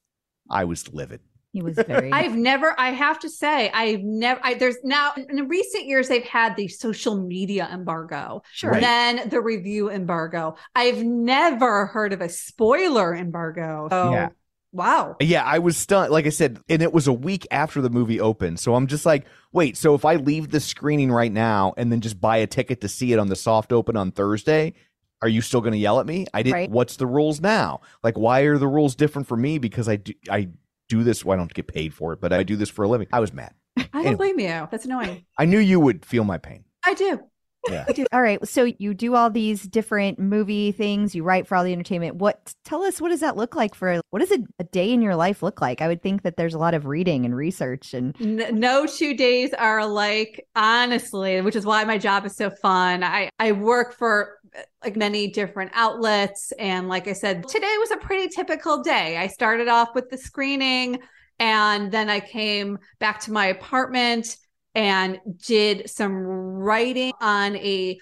I was livid. He was very. I've never, I have to say, I've never, I, there's now in recent years, they've had the social media embargo, sure. Right. then the review embargo. I've never heard of a spoiler embargo. So, Yeah. wow. Yeah, I was stunned. Like I said, and it was a week after the movie opened. So I'm just like, wait, so if I leave the screening right now and then just buy a ticket to see it on the soft open on Thursday, are you still going to yell at me? I didn't. Right. What's the rules now? Like, why are the rules different for me? Because I do, I do this. Well, I don't get paid for it, but I do this for a living. I was mad. I don't Anyway. blame you. That's annoying. I knew you would feel my pain. I do. Yeah. All right. So you do all these different movie things. You write for all the entertainment. What? Tell us what does that look like for? What does a, a day in your life look like? I would think that there's a lot of reading and research and. N- no two days are alike, honestly, which is why my job is so fun. I, I work for like many different outlets. And like I said, today was a pretty typical day. I started off with the screening and then I came back to my apartment and did some writing on a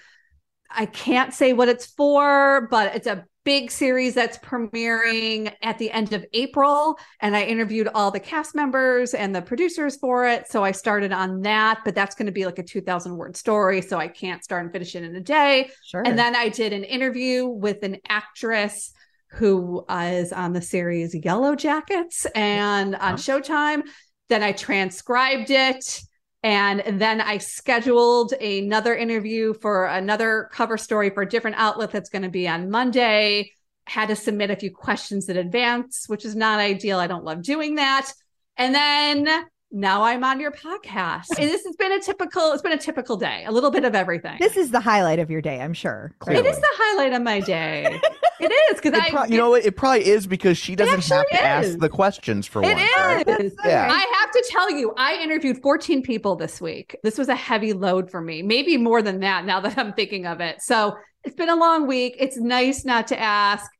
I can't say what it's for, but it's a big series that's premiering at the end of April. And I interviewed all the cast members and the producers for it. So I started on that, but that's going to be like a 2000 word story. So I can't start and finish it in a day. Sure. And then I did an interview with an actress who is on the series Yellow Jackets and on uh-huh. Showtime. Then I transcribed it. And then I scheduled another interview for another cover story for a different outlet that's going to be on Monday. Had to submit a few questions in advance, which is not ideal. I don't love doing that. And then now I'm on your podcast. And this has been a typical, it's been a typical day, a little bit of everything. this is the highlight of your day, I'm sure. it is the highlight of my day. it is because It I, pro- you know what? It probably is because she doesn't have actually to ask the questions for It once. right? Yeah. I have to tell you, I interviewed 14 people this week. This was a heavy load for me, maybe more than that now that I'm thinking of it. So it's been a long week. It's nice not to ask.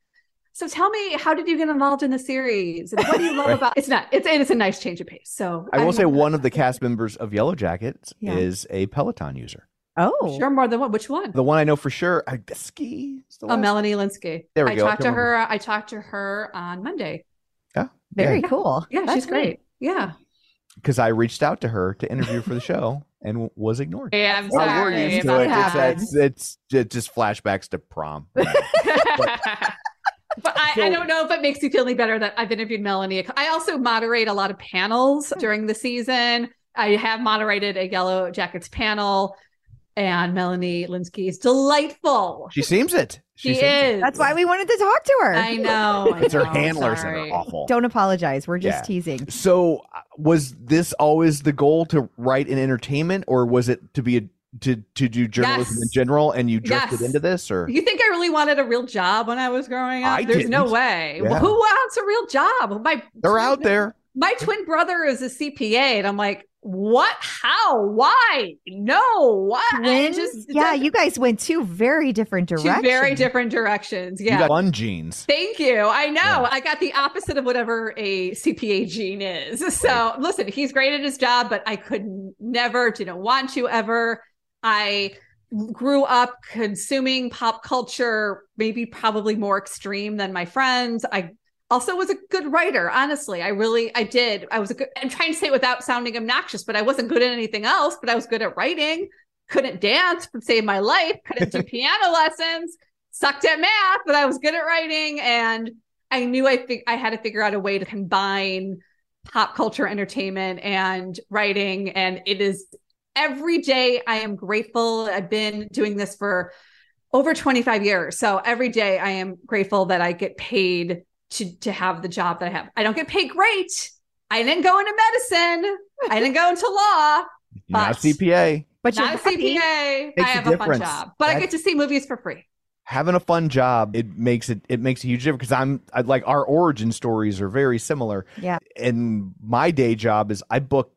So tell me, how did you get involved in the series? And what do you love Right. about it's not it's it's a nice change of pace. So I will I'm- say one of the cast members of Yellow Jackets Yeah. is a Peloton user. Oh, sure more than one. Which one? The one I know for sure, I ski. the Oh, last- Melanie Lynskey. There we I go. talked to Come on. her. I talked to her on Monday. Yeah. Very Yeah. cool. Yeah, That's she's great. Yeah. because I reached out to her to interview for the show and w- was ignored. Yeah, I'm Well, sorry. we're used to it. that. It's, it's, it's just flashbacks to prom. but I, I don't know if it makes you feel any better that I've interviewed Melanie. I also moderate a lot of panels during the season. I have moderated a Yellow Jackets panel, and Melanie Lynskey is delightful. she seems it. She, seems it. is. That's why we wanted to talk to her. I know. It's her know, handlers that are awful. Don't apologize. We're just Yeah. teasing. So, uh, was this always the goal to write in entertainment, or was it to be a to to do journalism Yes. in general, and you drifted Yes. into this, or You think I really wanted a real job when I was growing up? I There's no didn't. way. Yeah. Well, who wants a real job? My they're out there. my twin brother is a CPA, and I'm like, what? How? Why? No. What? Twins? just- yeah, you guys went two very different two directions. very different directions. You Yeah. got fun genes. Thank you. I know. Yeah. I got the opposite of whatever a CPA gene is. So listen, he's great at his job, but I could never, didn't want to ever. I grew up consuming pop culture, maybe probably more extreme than my friends. I also was a good writer, honestly. I really, I did. I was a good, I'm trying to say it without sounding obnoxious, but I wasn't good at anything else, but I was good at writing. Couldn't dance, would save my life. Couldn't do piano lessons. Sucked at math, but I was good at writing. And I knew I think I had to figure out a way to combine pop culture entertainment and writing. And it is every day I am grateful. I've been doing this for over 25 years. So every day I am grateful that I get paid to to have the job that I have. I don't get paid great. I didn't go into medicine. I didn't go into law. Not But- CPA. But you're Not a. CPA. I have a fun job, but I get to see movies for free. having a fun job it makes it it makes a huge difference because i'm I, like our origin stories are very similar Yeah. and my day job is i book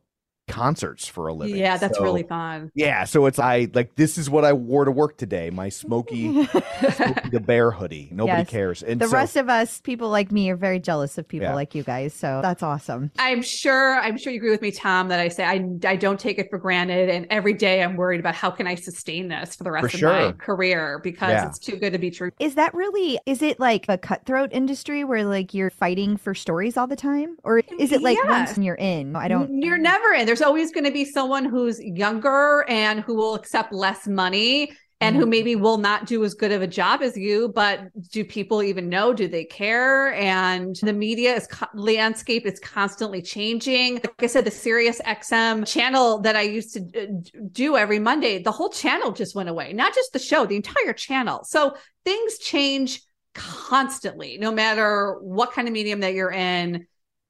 concerts for a living Yeah, that's So- really fun. yeah so it's i like this is what i wore to work today my smoky, smoky the bear hoodie nobody Yes. cares and the so, rest of us, people like me, are very jealous of people Yeah. like you guys. So that's awesome. I'm sure I'm sure you agree with me, Tom, that I say I I don't take it for granted, and every day I'm worried about how can I sustain this for the rest For of sure. my career because Yeah. it's too good to be true. Is that really, is it like a cutthroat industry where like you're fighting for stories all the time? Or is it like Yeah. once you're in? I don't. You're never in. There's always going to be someone who's younger and who will accept less money and Mm-hmm. who maybe will not do as good of a job as you. But do people even know? Do they care? And the media is co- landscape is constantly changing. Like I said, the Sirius XM channel that I used to uh, do every Monday, the whole channel just went away. Not just the show, the entire channel. So things change constantly, no matter what kind of medium that you're in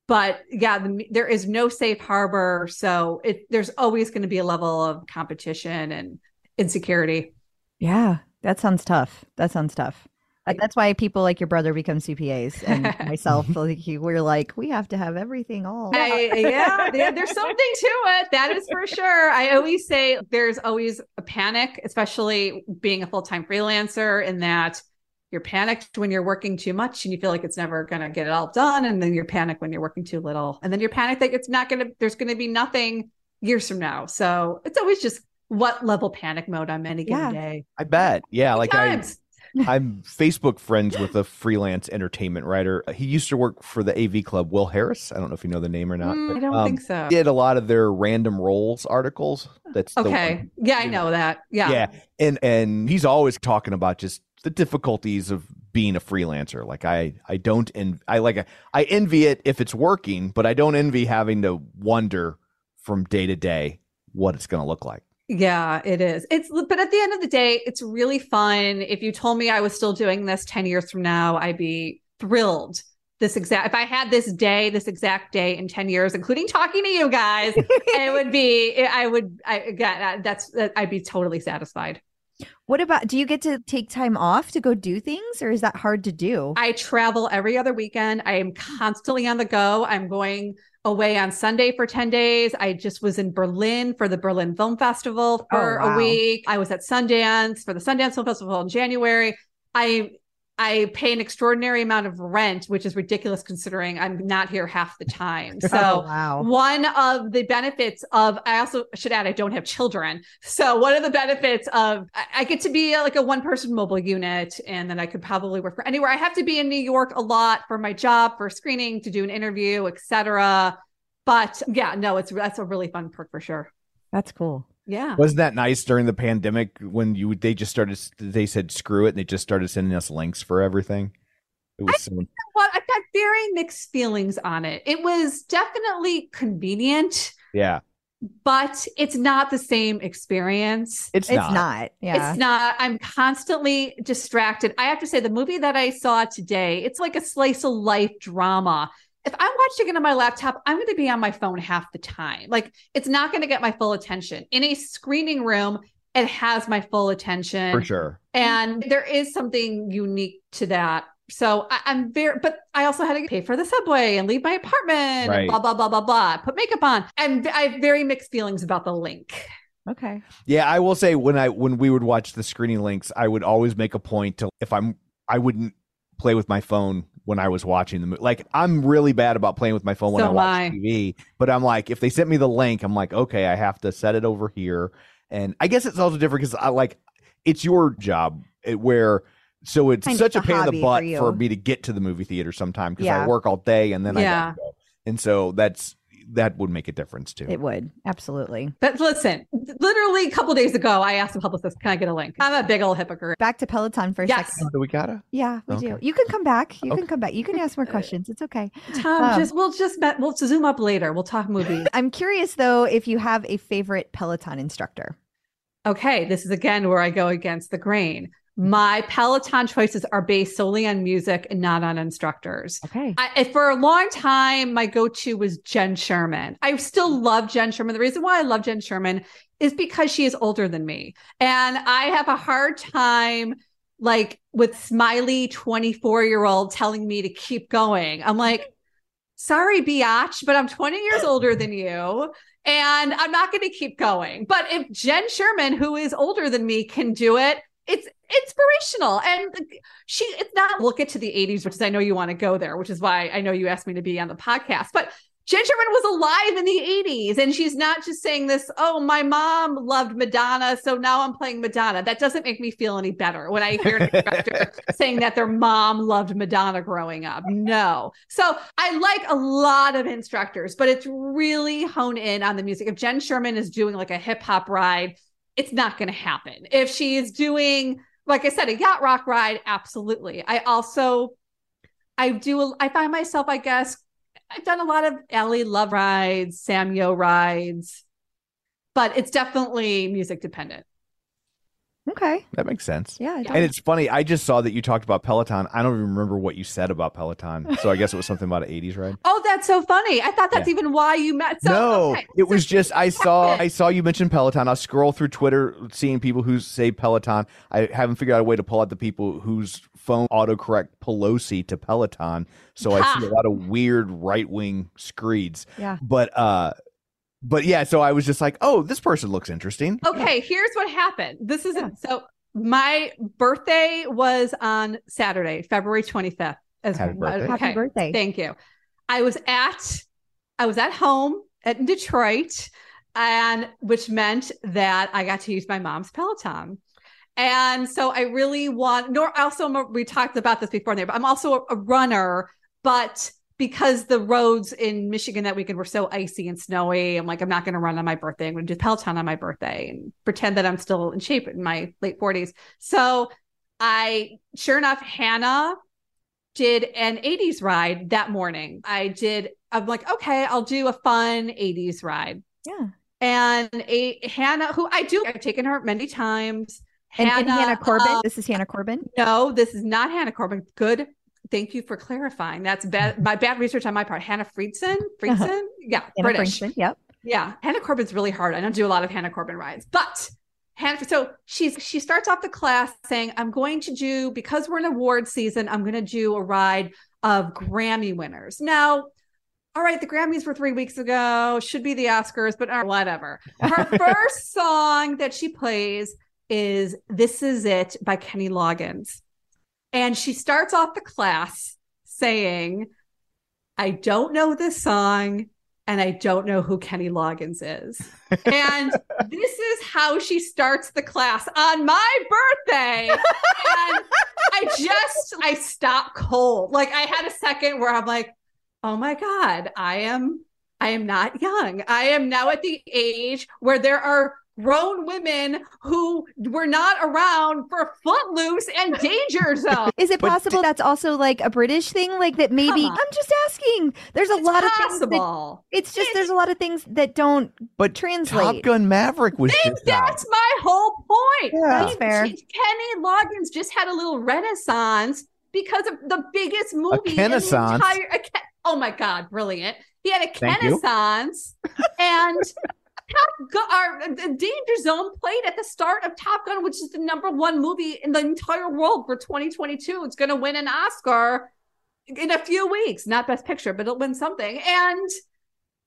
but yeah the, there is no safe harbor so it there's always going to be a level of competition and insecurity Yeah, that sounds tough. That sounds tough. That's why people like your brother become CPAs and myself. like you, we're like we have to have everything all. I, yeah, yeah, there's something to it. That is for sure. I always say there's always a panic, especially being a full time freelancer, in that you're panicked when you're working too much and you feel like it's never going to get it all done. And then you're panicked when you're working too little. And then you're panicked that it's not going to, there's going to be nothing years from now. So it's always just what level panic mode I'm in any given Yeah. day. i bet yeah like i Times. i'm facebook friends with a freelance entertainment writer he used to work for the av club will harris i don't know if you know the name or not Mm, but, I don't um, think so. did a lot of their random roles articles that's the Okay. one. Yeah, I know that. Yeah. yeah and and he's always talking about just the difficulties of being a freelancer like i i don't en- i like i envy it if it's working but i don't envy having to wonder from day to day what it's going to look like Yeah, it is. It's but at the end of the day, it's really fun. If you told me I was still doing this 10 years from now, I'd be thrilled. This exact if I had this day, this exact day in 10 years, including talking to you guys, it would be I would I again that's I'd be totally satisfied. What about? Do you get to take time off to go do things, or is that hard to do? I travel every other weekend. I am constantly on the go. I'm going away on Sunday for 10 days. I just was in Berlin for the Berlin Film Festival oh, for Oh, wow. a week. I was at Sundance for the Sundance Film Festival in January. I I pay an extraordinary amount of rent, which is ridiculous considering I'm not here half the time. oh, So wow. one of the benefits of I also should add I don't have children. So one of the benefits of I, I get to be like a one person mobile unit and then I could probably work for anywhere. I have to be in New York a lot for my job, for screening, to do an interview, etc. But yeah, no, it's that's a really fun perk for sure. That's cool. Yeah. wasn't that nice during the pandemic when you they just started they said screw it and they just started sending us links for everything it was so Well, I've got very mixed feelings on it. It was definitely convenient, yeah but it's not the same experience. it's, It's not, not. Yeah. It's not. I'm constantly distracted. I have to say, the movie that I saw today, it's like a slice of life drama. If I'm watching it on my laptop, I'm going to be on my phone half the time. Like, it's not going to get my full attention. In a screening room, it has my full attention For sure. and there is something unique to that. So I, I'm very, but I also had to pay for the subway and leave my apartment Right. and blah blah blah blah blah. Put makeup on, and I have very mixed feelings about the link. Okay. Yeah, I will say when I when we would watch the screening links, I would always make a point to if I'm I wouldn't play with my phone when I was watching the movie. Like I'm really bad about playing with my phone when So I watch I. TV. But I'm like, if they sent me the link, I'm like, okay, I have to set it over here. And I guess it's also different because I like it's your job eh, where so it's Kind such a pain in the butt you. for, me to get to the movie theater sometime because I work all day and then I Yeah. gotta go. And so that's that would make a difference too. It would. Absolutely. But listen, literally a couple days ago, I asked the publicist, "Can I get a link?" I'm a big old hypocrite. Back to Peloton for a Yes. second. Do we gotta? Yeah, we do. You can come back. You Okay. can come back. You can ask more questions. It's okay. Tom, Um, just we'll just met, we'll zoom up later. We'll talk movies. I'm curious though if you have a favorite Peloton instructor. okay, this is again where I go against the grain. My Peloton choices are based solely on music and not on instructors. Okay. I, for a long time, my go-to was Jenn Sherman. I still love Jenn Sherman. The reason why I love Jenn Sherman is because she is older than me, and I have a hard time like with smiley 24 year old telling me to keep going. I'm like, sorry, biatch, but I'm 20 years older than you. And I'm not going to keep going. But if Jenn Sherman, who is older than me, can do it, it's inspirational. And she, it's not look it to the 80s, which is I know you want to go there, which is why I know you asked me to be on the podcast. But Jenn Sherman was alive in the 80s, and she's not just saying this, oh, my mom loved Madonna, so now I'm playing Madonna. That doesn't make me feel any better when I hear an instructor saying that their mom loved Madonna growing up. No. So I like a lot of instructors, but it's really hone in on the music. If Jenn Sherman is doing like a hip hop ride, it's not going to happen. If she's doing, like I said, a yacht rock ride, absolutely. I also, I do, I find myself, I guess, I've done a lot of Ally Love rides, Sam Yo rides, but it's definitely music dependent. Okay. That makes sense. Yeah. it And it's funny. I just saw that you talked about Peloton. I don't even remember what you said about Peloton. So I guess it was something about an 80s ride. Oh, that's so funny. I thought that's Yeah. even why you met. So, no, okay. it was just I saw I saw you mention Peloton. I scroll through Twitter, seeing people who say Peloton. I haven't figured out a way to pull out the people whose phone autocorrect Pelosi to Peloton. So I see a lot of weird right wing screeds. Yeah. But uh, but yeah. So I was just like, oh, this person looks interesting. Okay, here's what happened. This is so my birthday was on Saturday, February 25th. As Happy birthday. Happy birthday. Thank you. I was at I was at home at in Detroit, and which meant that I got to use my mom's Peloton. And so I really want nor also I'm we talked about this before there, but I'm also a, a runner, but because the roads in Michigan that weekend were so icy and snowy, I'm like, I'm not going to run on my birthday. I'm going to do Peloton on my birthday and pretend that I'm still in shape in my late 40s. So I, sure enough, Hannah did an 80s ride that morning. I did, I'm like, okay, I'll do a fun 80s ride. Yeah. And a Hannah, who I do, I've taken her many times. And, and Hannah Corbin. um, this is Hannah Corbin. no, this is not Hannah Corbin. Good. Thank you for clarifying. That's bad. My bad research on my part. Hannah Friedson. Friedson. Yeah, Hannah British. Franklin. Yep. Yeah, Hannah Corbin's really hard. I don't do a lot of Hannah Corbin rides, but Hannah. So she's she starts off the class saying, "I'm going to do because we're in award season. I'm going to do a ride of Grammy winners." Now, all right, the Grammys were three weeks ago. Should be the Oscars, but uh, whatever. Her first song that she plays is "This Is It" by Kenny Loggins, and she starts off the class saying, "I don't know this song." and I don't know who Kenny Loggins is. And this is how she starts the class on my birthday. And I just, I stopped cold. Like I had a second where I'm like, oh my God, I am, I am not young. I am now at the age where there are grown women who were not around for Footloose and Danger Zone. Is it But possible that's also like a British thing? Like that maybe I'm just asking. There's a It's lot of things that, possible. it's just there's a lot of things that don't But translate. Top Gun Maverick was think just out. that's my whole point. Yeah. That's fair. Kenny Loggins just had a little renaissance because of the biggest movie in the entire. A, oh my god, brilliant! He had a Thank renaissance, and Top Gun, our the Danger Zone played at the start of Top Gun, which is the number one movie in the entire world for 2022. It's going to win an Oscar in a few weeks. Not Best Picture, but it'll win something. And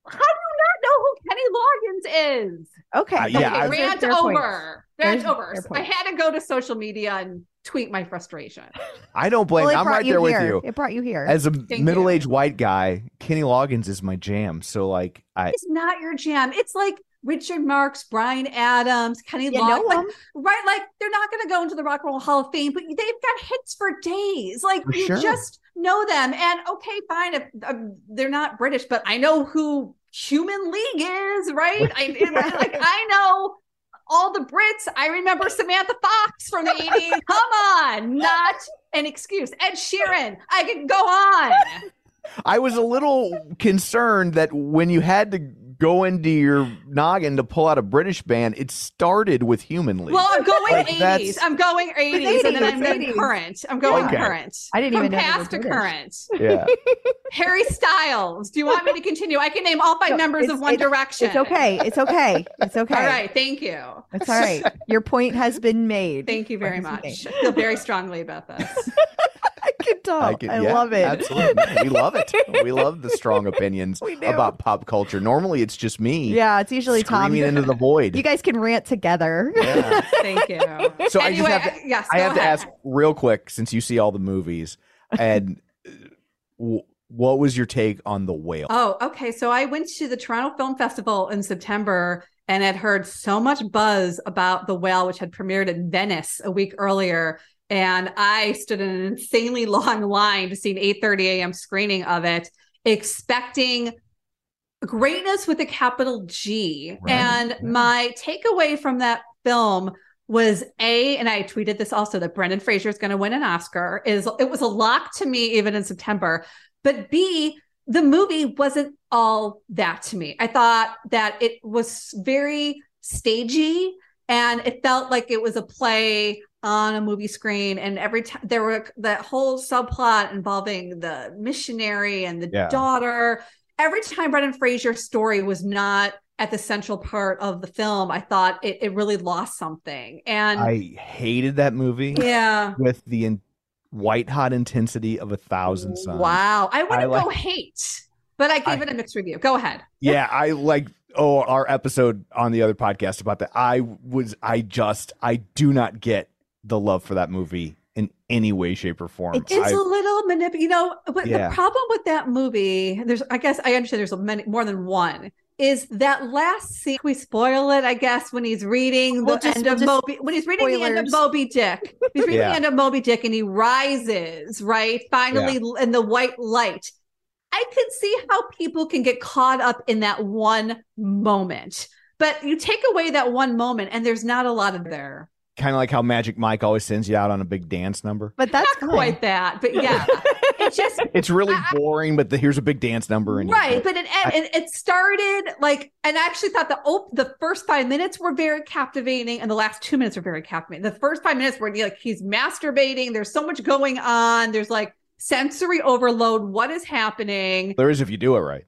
how do you not know who Kenny Loggins is? Okay. Uh, yeah, Okay, I- rant Fair point. over. Rant Fair- over. fair So. I had to go to social media and tweet my frustration. I don't blame. Well, I'm right you there here. with you. It brought you here. As a you. middle-aged white guy, Kenny Loggins is my jam. So like, I It's not your jam. It's like Richard Marx, Bryan Adams, Kenny You know Loggins. Right? Like they're not going to go into the Rock and Roll Hall of Fame, but they've got hits for days. Like For you sure. just know them. And okay, fine if um, they're not British, but I know who Human League is, right? I like I know all the Brits. I remember Samantha Fox from the 80s. Come on, not an excuse. Ed Sheeran. I could go on. I was a little concerned that when you had to go into your noggin to pull out a British band, it started with Human League. Well, I'm going Like, 80s. that's- I'm going 80s, and then I'm going current. I'm going Okay. current. I didn't From even know they were past to current. yeah. Harry Styles. Do you want me to continue? I can name all five No, members of One it's- Direction. It's okay. It's okay. It's okay. All right. Thank you. It's all right. Your point has been made. Thank you very much. has I feel very strongly about this. I can tell. I, can- yeah, love it. Absolutely. We love it. We love the strong opinions about pop culture. Normally it's just me Yeah, it's usually Tom. screaming into the void. You guys can rant together. Yeah. Thank you. So I just have to, yes, I go have to ask real quick since you see all the movies and uh, what was your take on the whale? Oh, okay. So I went to the Toronto Film Festival in September and had heard so much buzz about The Whale, which had premiered in Venice a week earlier. And I stood in an insanely long line to see an 8:30 a.m. screening of it, expecting greatness with a capital G. Right. And my takeaway from that film was a, and I tweeted this also that Brendan Fraser is going to win an Oscar. Is it was a lock to me even in September. But B, the movie wasn't all that to me. I thought that it was very stagey and it felt like it was a play on a movie screen and every time there were that whole subplot involving the missionary and the Yeah. daughter every time brendan fraser's story was not at the central part of the film i thought it, it really lost something and I hated that movie yeah with the in- white hot intensity of a thousand suns. wow i I wouldn't go like- hate but i gave I- it a mixed review go ahead Yeah, I like oh our episode on the other podcast about that. I was I just I do not get the love for that movie in any way, shape, or form. It's I- a little manip. You know, but Yeah. the problem with that movie, there's, I guess, I understand there's a many more than one. Is that last scene? We spoil it, I guess, when he's reading We'll the just- end we'll of Moby. When he's reading the end of. Moby Dick, he's reading Yeah. the end of Moby Dick, and he rises right finally in the white light. I can see how people can get caught up in that one moment, but you take away that one moment, and there's not a lot of there. Kind of like how Magic Mike always sends you out on a big dance number. But that's Not quite that, but yeah, it's just It's really boring, but the, here's a big dance number and right but it, it it started like and i actually thought the op- the first five minutes were very captivating and the last two minutes were very captivating the first five minutes were like he's masturbating there's so much going on there's like sensory overload what is happening there is if you do it right.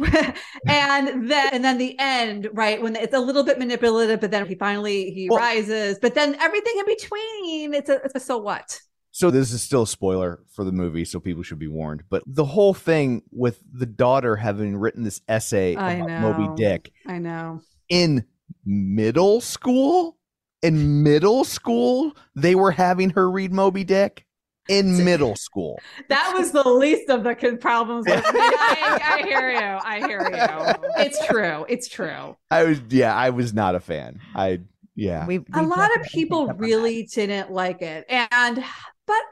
and then and then the end right when it's a little bit manipulative but then he finally he Well- rises but then everything in between it's a, it's a so what So this is still a spoiler for the movie, so people should be warned. But the whole thing with the daughter having written this essay I about know. Moby Dick i know in middle school, in middle school, they were having her read Moby Dick in middle school. That was the least of the problems. With me. I, I hear you. I hear you. It's true. It's true. I was, yeah, I was not a fan. I, yeah, We, A lot of people picked up on really didn't like it, and but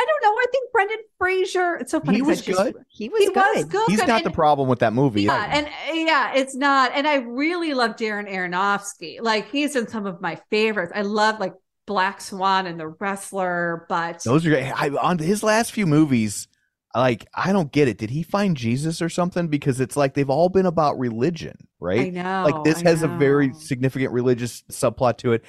I don't know. I think Brendan Fraser. It's so funny. He was good. He was He good. was good. he's and- not the problem with that movie. Yeah, either. and yeah, it's not. And I really love Darren Aronofsky. Like he's in some of my favorites. I love like Black Swan and The Wrestler, but Those are great. I, on his last few movies. Like I don't get it. Did he find Jesus or something? Because it's like they've all been about religion, right? I know. like this I has a very significant religious subplot to it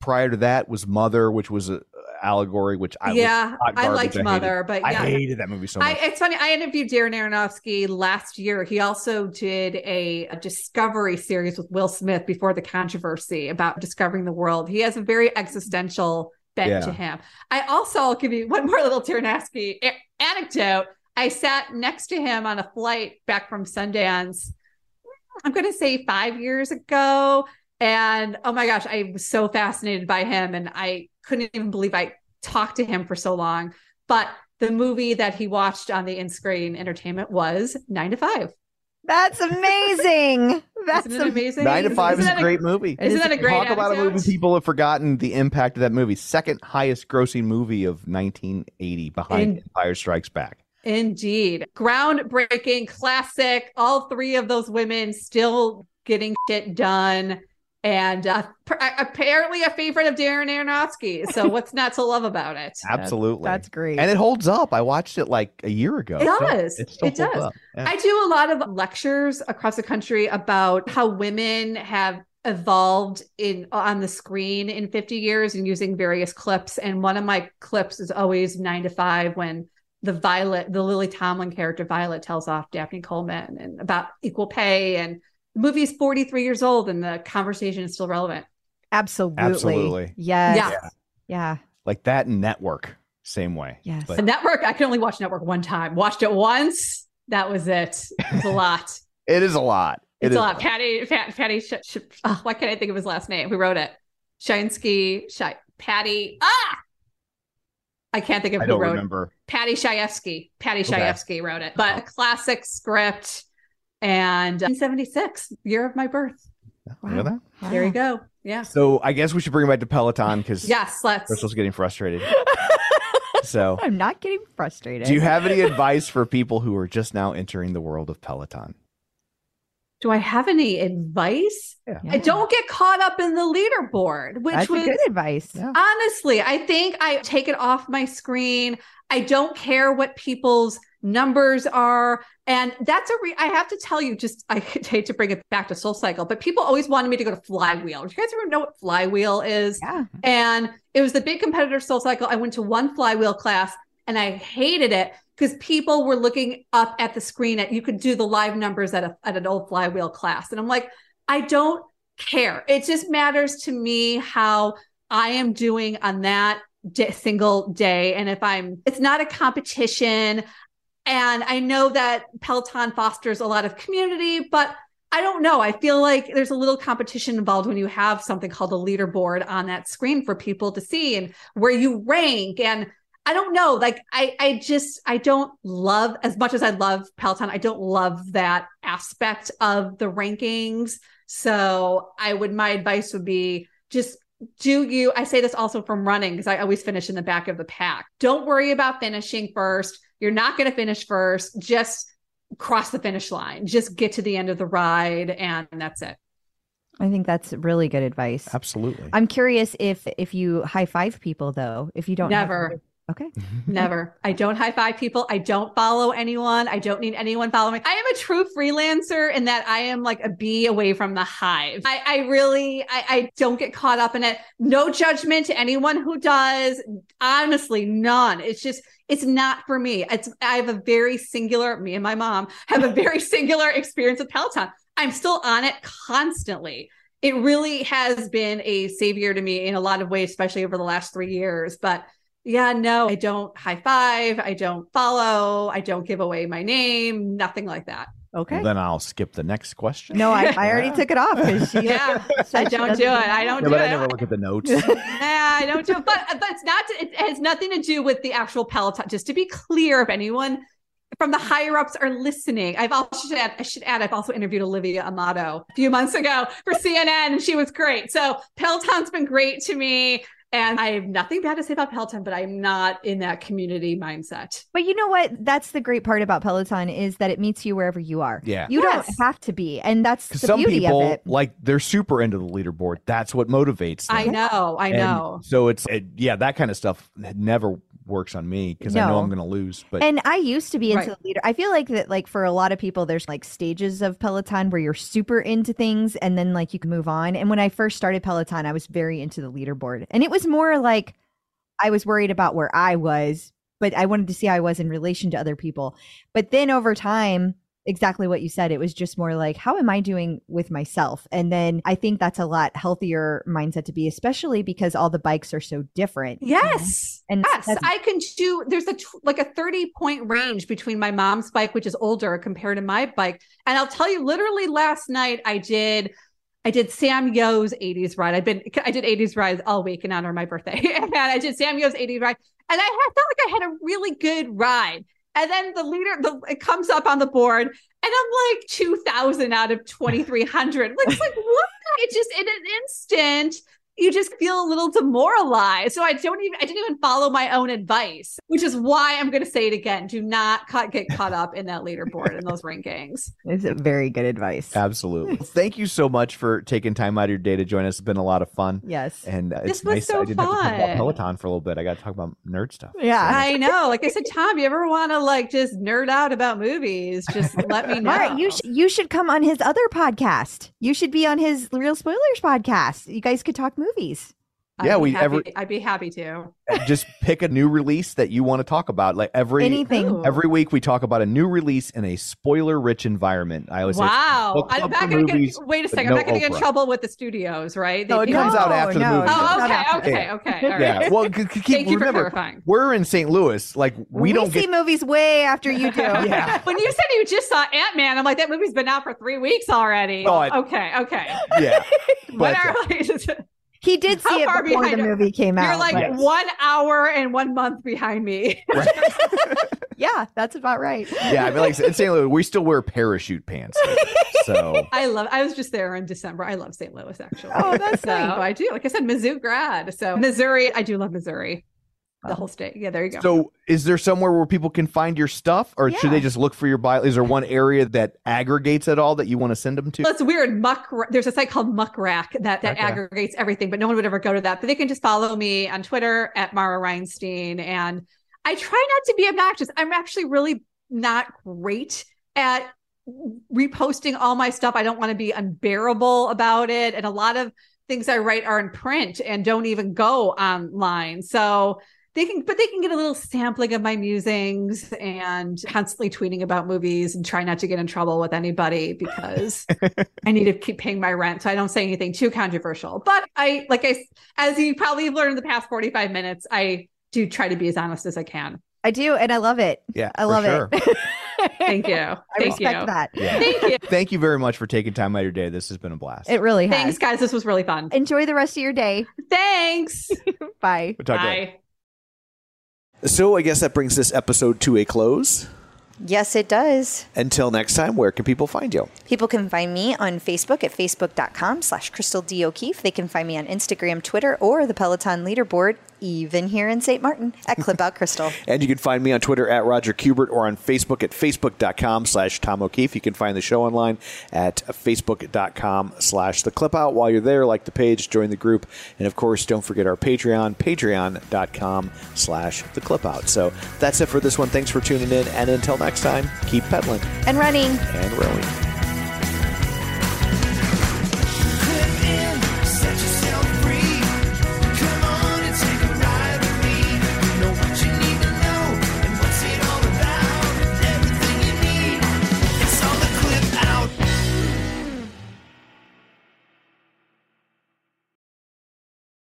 prior to that was mother which was a allegory, which I yeah, I liked hated- Mother, but I hated that movie so I, much. it's funny. I interviewed Darren Aronofsky last year. He also did a, a Discovery series with Will Smith before the controversy about discovering the world. He has a very existential bent Yeah. to him. I also, I'll give you one more little Aronofsky a- anecdote. I sat next to him on a flight back from Sundance. I'm going to say five years ago. And oh my gosh, I was so fascinated by him. And I couldn't even believe I talked to him for so long. But the movie that he watched on the in screen entertainment was Nine to Five. That's amazing. That's Isn't it amazing? Nine to Five Isn't is a that great movie. Isn't that a great Talk about a movie people have forgotten the impact of that movie. Second highest grossing movie of 1980 behind In- Empire Strikes Back. Indeed. Groundbreaking, classic. All three of those women still getting shit done. And uh, p- apparently a favorite of Darren Aronofsky. So what's not to love about it? Absolutely. that's great. And it holds up. I watched it like a year ago. It so does. it still It does. Yeah. I do a lot of lectures across the country about how women have evolved in on the screen in 50 years and using various clips. And one of my clips is always nine to five when the Violet, the Lily Tomlin character Violet tells off Dabney Coleman and about equal pay. And the movie is 43 years old and the conversation is still relevant. Absolutely. Absolutely. Yes. Yeah. Yeah. Like that Network, same way. Yes. But The network, I can only watch network one time. Watched it once. That was it. It's a lot. it is a lot. It It's is a lot. Patty, Pat, Patty, Sh- Sh- oh, why can't I think of his last name? Who wrote it? Shinsky, Shi- Patty. Ah, I can't think of I who don't wrote. remember. Paddy Chayefsky. Patty Okay. Wrote it, but a classic script. And uh, 1976, year of my birth. Look at that. There you go. Yeah. So I guess we should bring it back to Peloton because Yes. Let's. Crystal's getting frustrated. so, I'm not getting frustrated. do you have any advice for people who are just now entering the world of Peloton? Do I have any advice? Yeah. I don't get caught up in the leaderboard, which That's was good advice. Honestly, I think I take it off my screen. I don't care what people's numbers are. And that's a re- I have to tell you, just I hate to bring it back to Soul Cycle, but people always wanted me to go to Flywheel. Do you guys ever know what Flywheel is? Yeah. And it was the big competitor Soul Cycle. I went to one Flywheel class and I hated it because people were looking up at the screen at you could do the live numbers at a, at an old Flywheel class. And I'm like, I don't care. It just matters to me how I am doing on that single day. And if I'm, it's not a competition. And I know that Peloton fosters a lot of community, but I don't know. I feel like there's a little competition involved when you have something called a leaderboard on that screen for people to see and where you rank. And I don't know. Like I, I just I don't love as much as I love Peloton. I don't love that aspect of the rankings. So I would my advice would be just do you I say this also from running because I always finish in the back of the pack. Don't worry about finishing first. You're not going to finish first. Just cross the finish line. Just get to the end of the ride and that's it. I think that's really good advice. Absolutely. I'm curious if if you high five people though, if you don't have- Never. Okay. Never. I don't high five people. I don't follow anyone. I don't need anyone following me. I am a true freelancer in that I am like a bee away from the hive. I, I really, I, I don't get caught up in it. No judgment to anyone who does. Honestly, none. It's just, it's not for me. It's, I have a very singular, me and my mom have a very singular experience with Peloton. I'm still on it constantly. It really has been a savior to me in a lot of ways, especially over the last three years. But yeah, no, I don't high five. I don't follow. I don't give away my name. Nothing like that. Okay. Well, then I'll skip the next question. No, I, I already took it off because she Yeah, I don't do it. I don't Yeah, do but I it. never look at the notes. Yeah, I don't do it. But but it's not. It has nothing to do with the actual Peloton. Just to be clear, if anyone from the higher ups are listening, I've also should add, I should add I've also interviewed Olivia Amato a few months ago for CNN, and she was great. So Peloton's been great to me. And I have nothing bad to say about Peloton, but I'm not in that community mindset. But you know what? That's the great part about Peloton is that it meets you wherever you are. Yeah. You Yes. don't have to be. And that's the some beauty people, of it. like, they're super into the leaderboard. That's what motivates them. I know, I And know. so it's, it, yeah, that kind of stuff never works on me because I know I'm going to lose. But and I used to be into Right. the leader. I feel like that, like for a lot of people, there's like stages of Peloton where you're super into things and then like you can move on. And when I first started Peloton, I was very into the leaderboard. And it was more like, I was worried about where I was, but I wanted to see how I was in relation to other people. But then over time, exactly what you said, it was just more like, how am I doing with myself? And then I think that's a lot healthier mindset to be, especially because all the bikes are so different. you know? Yes. And yes, I can do there's a like a 30 point range between my mom's bike which is older compared to my bike. And I'll tell you literally last night I did I did Sam Yo's 80s ride. I've been I did 80s rides all week in honor of my birthday. and I did Sam Yo's 80s ride and I felt like I had a really good ride. And then the leader the it comes up on the board and I'm like 2000 out of 2300. Like it's like what? It just in an instant you just feel a little demoralized. So I don't even I didn't even follow my own advice, which is why I'm going to say it again. Do not ca- get caught up in that leaderboard and those rankings. It's very good advice. Absolutely. Thank you so much for taking time out of your day to join us. It's been a lot of fun. Yes. And uh, This it's was nice. so I didn't have to talk about fun. Peloton for a little bit. I got to talk about nerd stuff. Yeah. I know. Like I said, Tom, you ever want to like just nerd out about movies? Just let me know. Mara, you sh- you should come on his other podcast. You should be on his Real Spoilers podcast. You guys could talk movies. I'd Yeah, we happy- ever- I'd be happy to. Eh, just pick a new release that you want to talk about. Like every Anything. Every week, we talk about a new release in a spoiler-rich environment. I always say, Wow. book I'm not going to movies, get, wait a second. no I'm not going to get in trouble with the studios, right? No, it They- comes out No, after the movie. it's Oh, not okay, after. okay, okay. All right. Yeah. Well, c- c- keep Thank you for remember, clarifying. we're in St. Louis. Like we, don't see get. movies way after you do. Yeah. When you said you just saw Ant Man, I'm like, that movie's been out for three weeks already. No, I- okay, okay. Yeah. What But, are uh, He did How see far it before the behind- movie came out. You're like but- one hour and one month behind me. yeah, that's about right. yeah. I mean, like in St. Louis, we still wear parachute pants. So I love. I was just there in December. I love St. Louis actually. Oh, that's so nice. I do. Like I said, Mizzou grad. So Missouri, I do love Missouri. The whole um, state. Yeah, there you go. So, is there somewhere where people can find your stuff, or should they just look for your bio? Is there one area that aggregates it all that you want to send them to? Well, it's weird. Muck. There's a site called Muckrack that that Okay. aggregates everything, but no one would ever go to that. But they can just follow me on Twitter at Mara Reinstein, and I try not to be obnoxious. I'm actually really not great at reposting all my stuff. I don't want to be unbearable about it, and a lot of things I write are in print and don't even go online. So they can but they can get a little sampling of my musings and constantly tweeting about movies and try not to get in trouble with anybody because I need to keep paying my rent so I don't say anything too controversial. But I like I as you probably have learned in the past 45 minutes, I do try to be as honest as I can. I do, and I love it. Yeah, I love sure. it. Thank you. I Thank respect you. that. Yeah. Thank you. Thank you very much for taking time out of your day. This has been a blast. It really has. Thanks guys. This was really fun. Enjoy the rest of your day. Thanks. Bye. We'll talk to later. So I guess that brings this episode to a close. Yes, it does. Until next time, where can people find you? People can find me on Facebook at facebook.com slash Crystal D. O'Keefe. They can find me on Instagram, Twitter, or the Peloton leaderboard, even here in St. Martin at Clip Out Crystal. And you can find me on Twitter at Roger Kubert or on Facebook at facebook.com slash Tom O'Keefe. You can find the show online at facebook.com slash the clip out. While you're there, like the page, join the group. And of course, don't forget our Patreon, patreon.com slash the clip out. So that's it for this one. Thanks for tuning in. And until next time, keep pedaling And running. and rowing.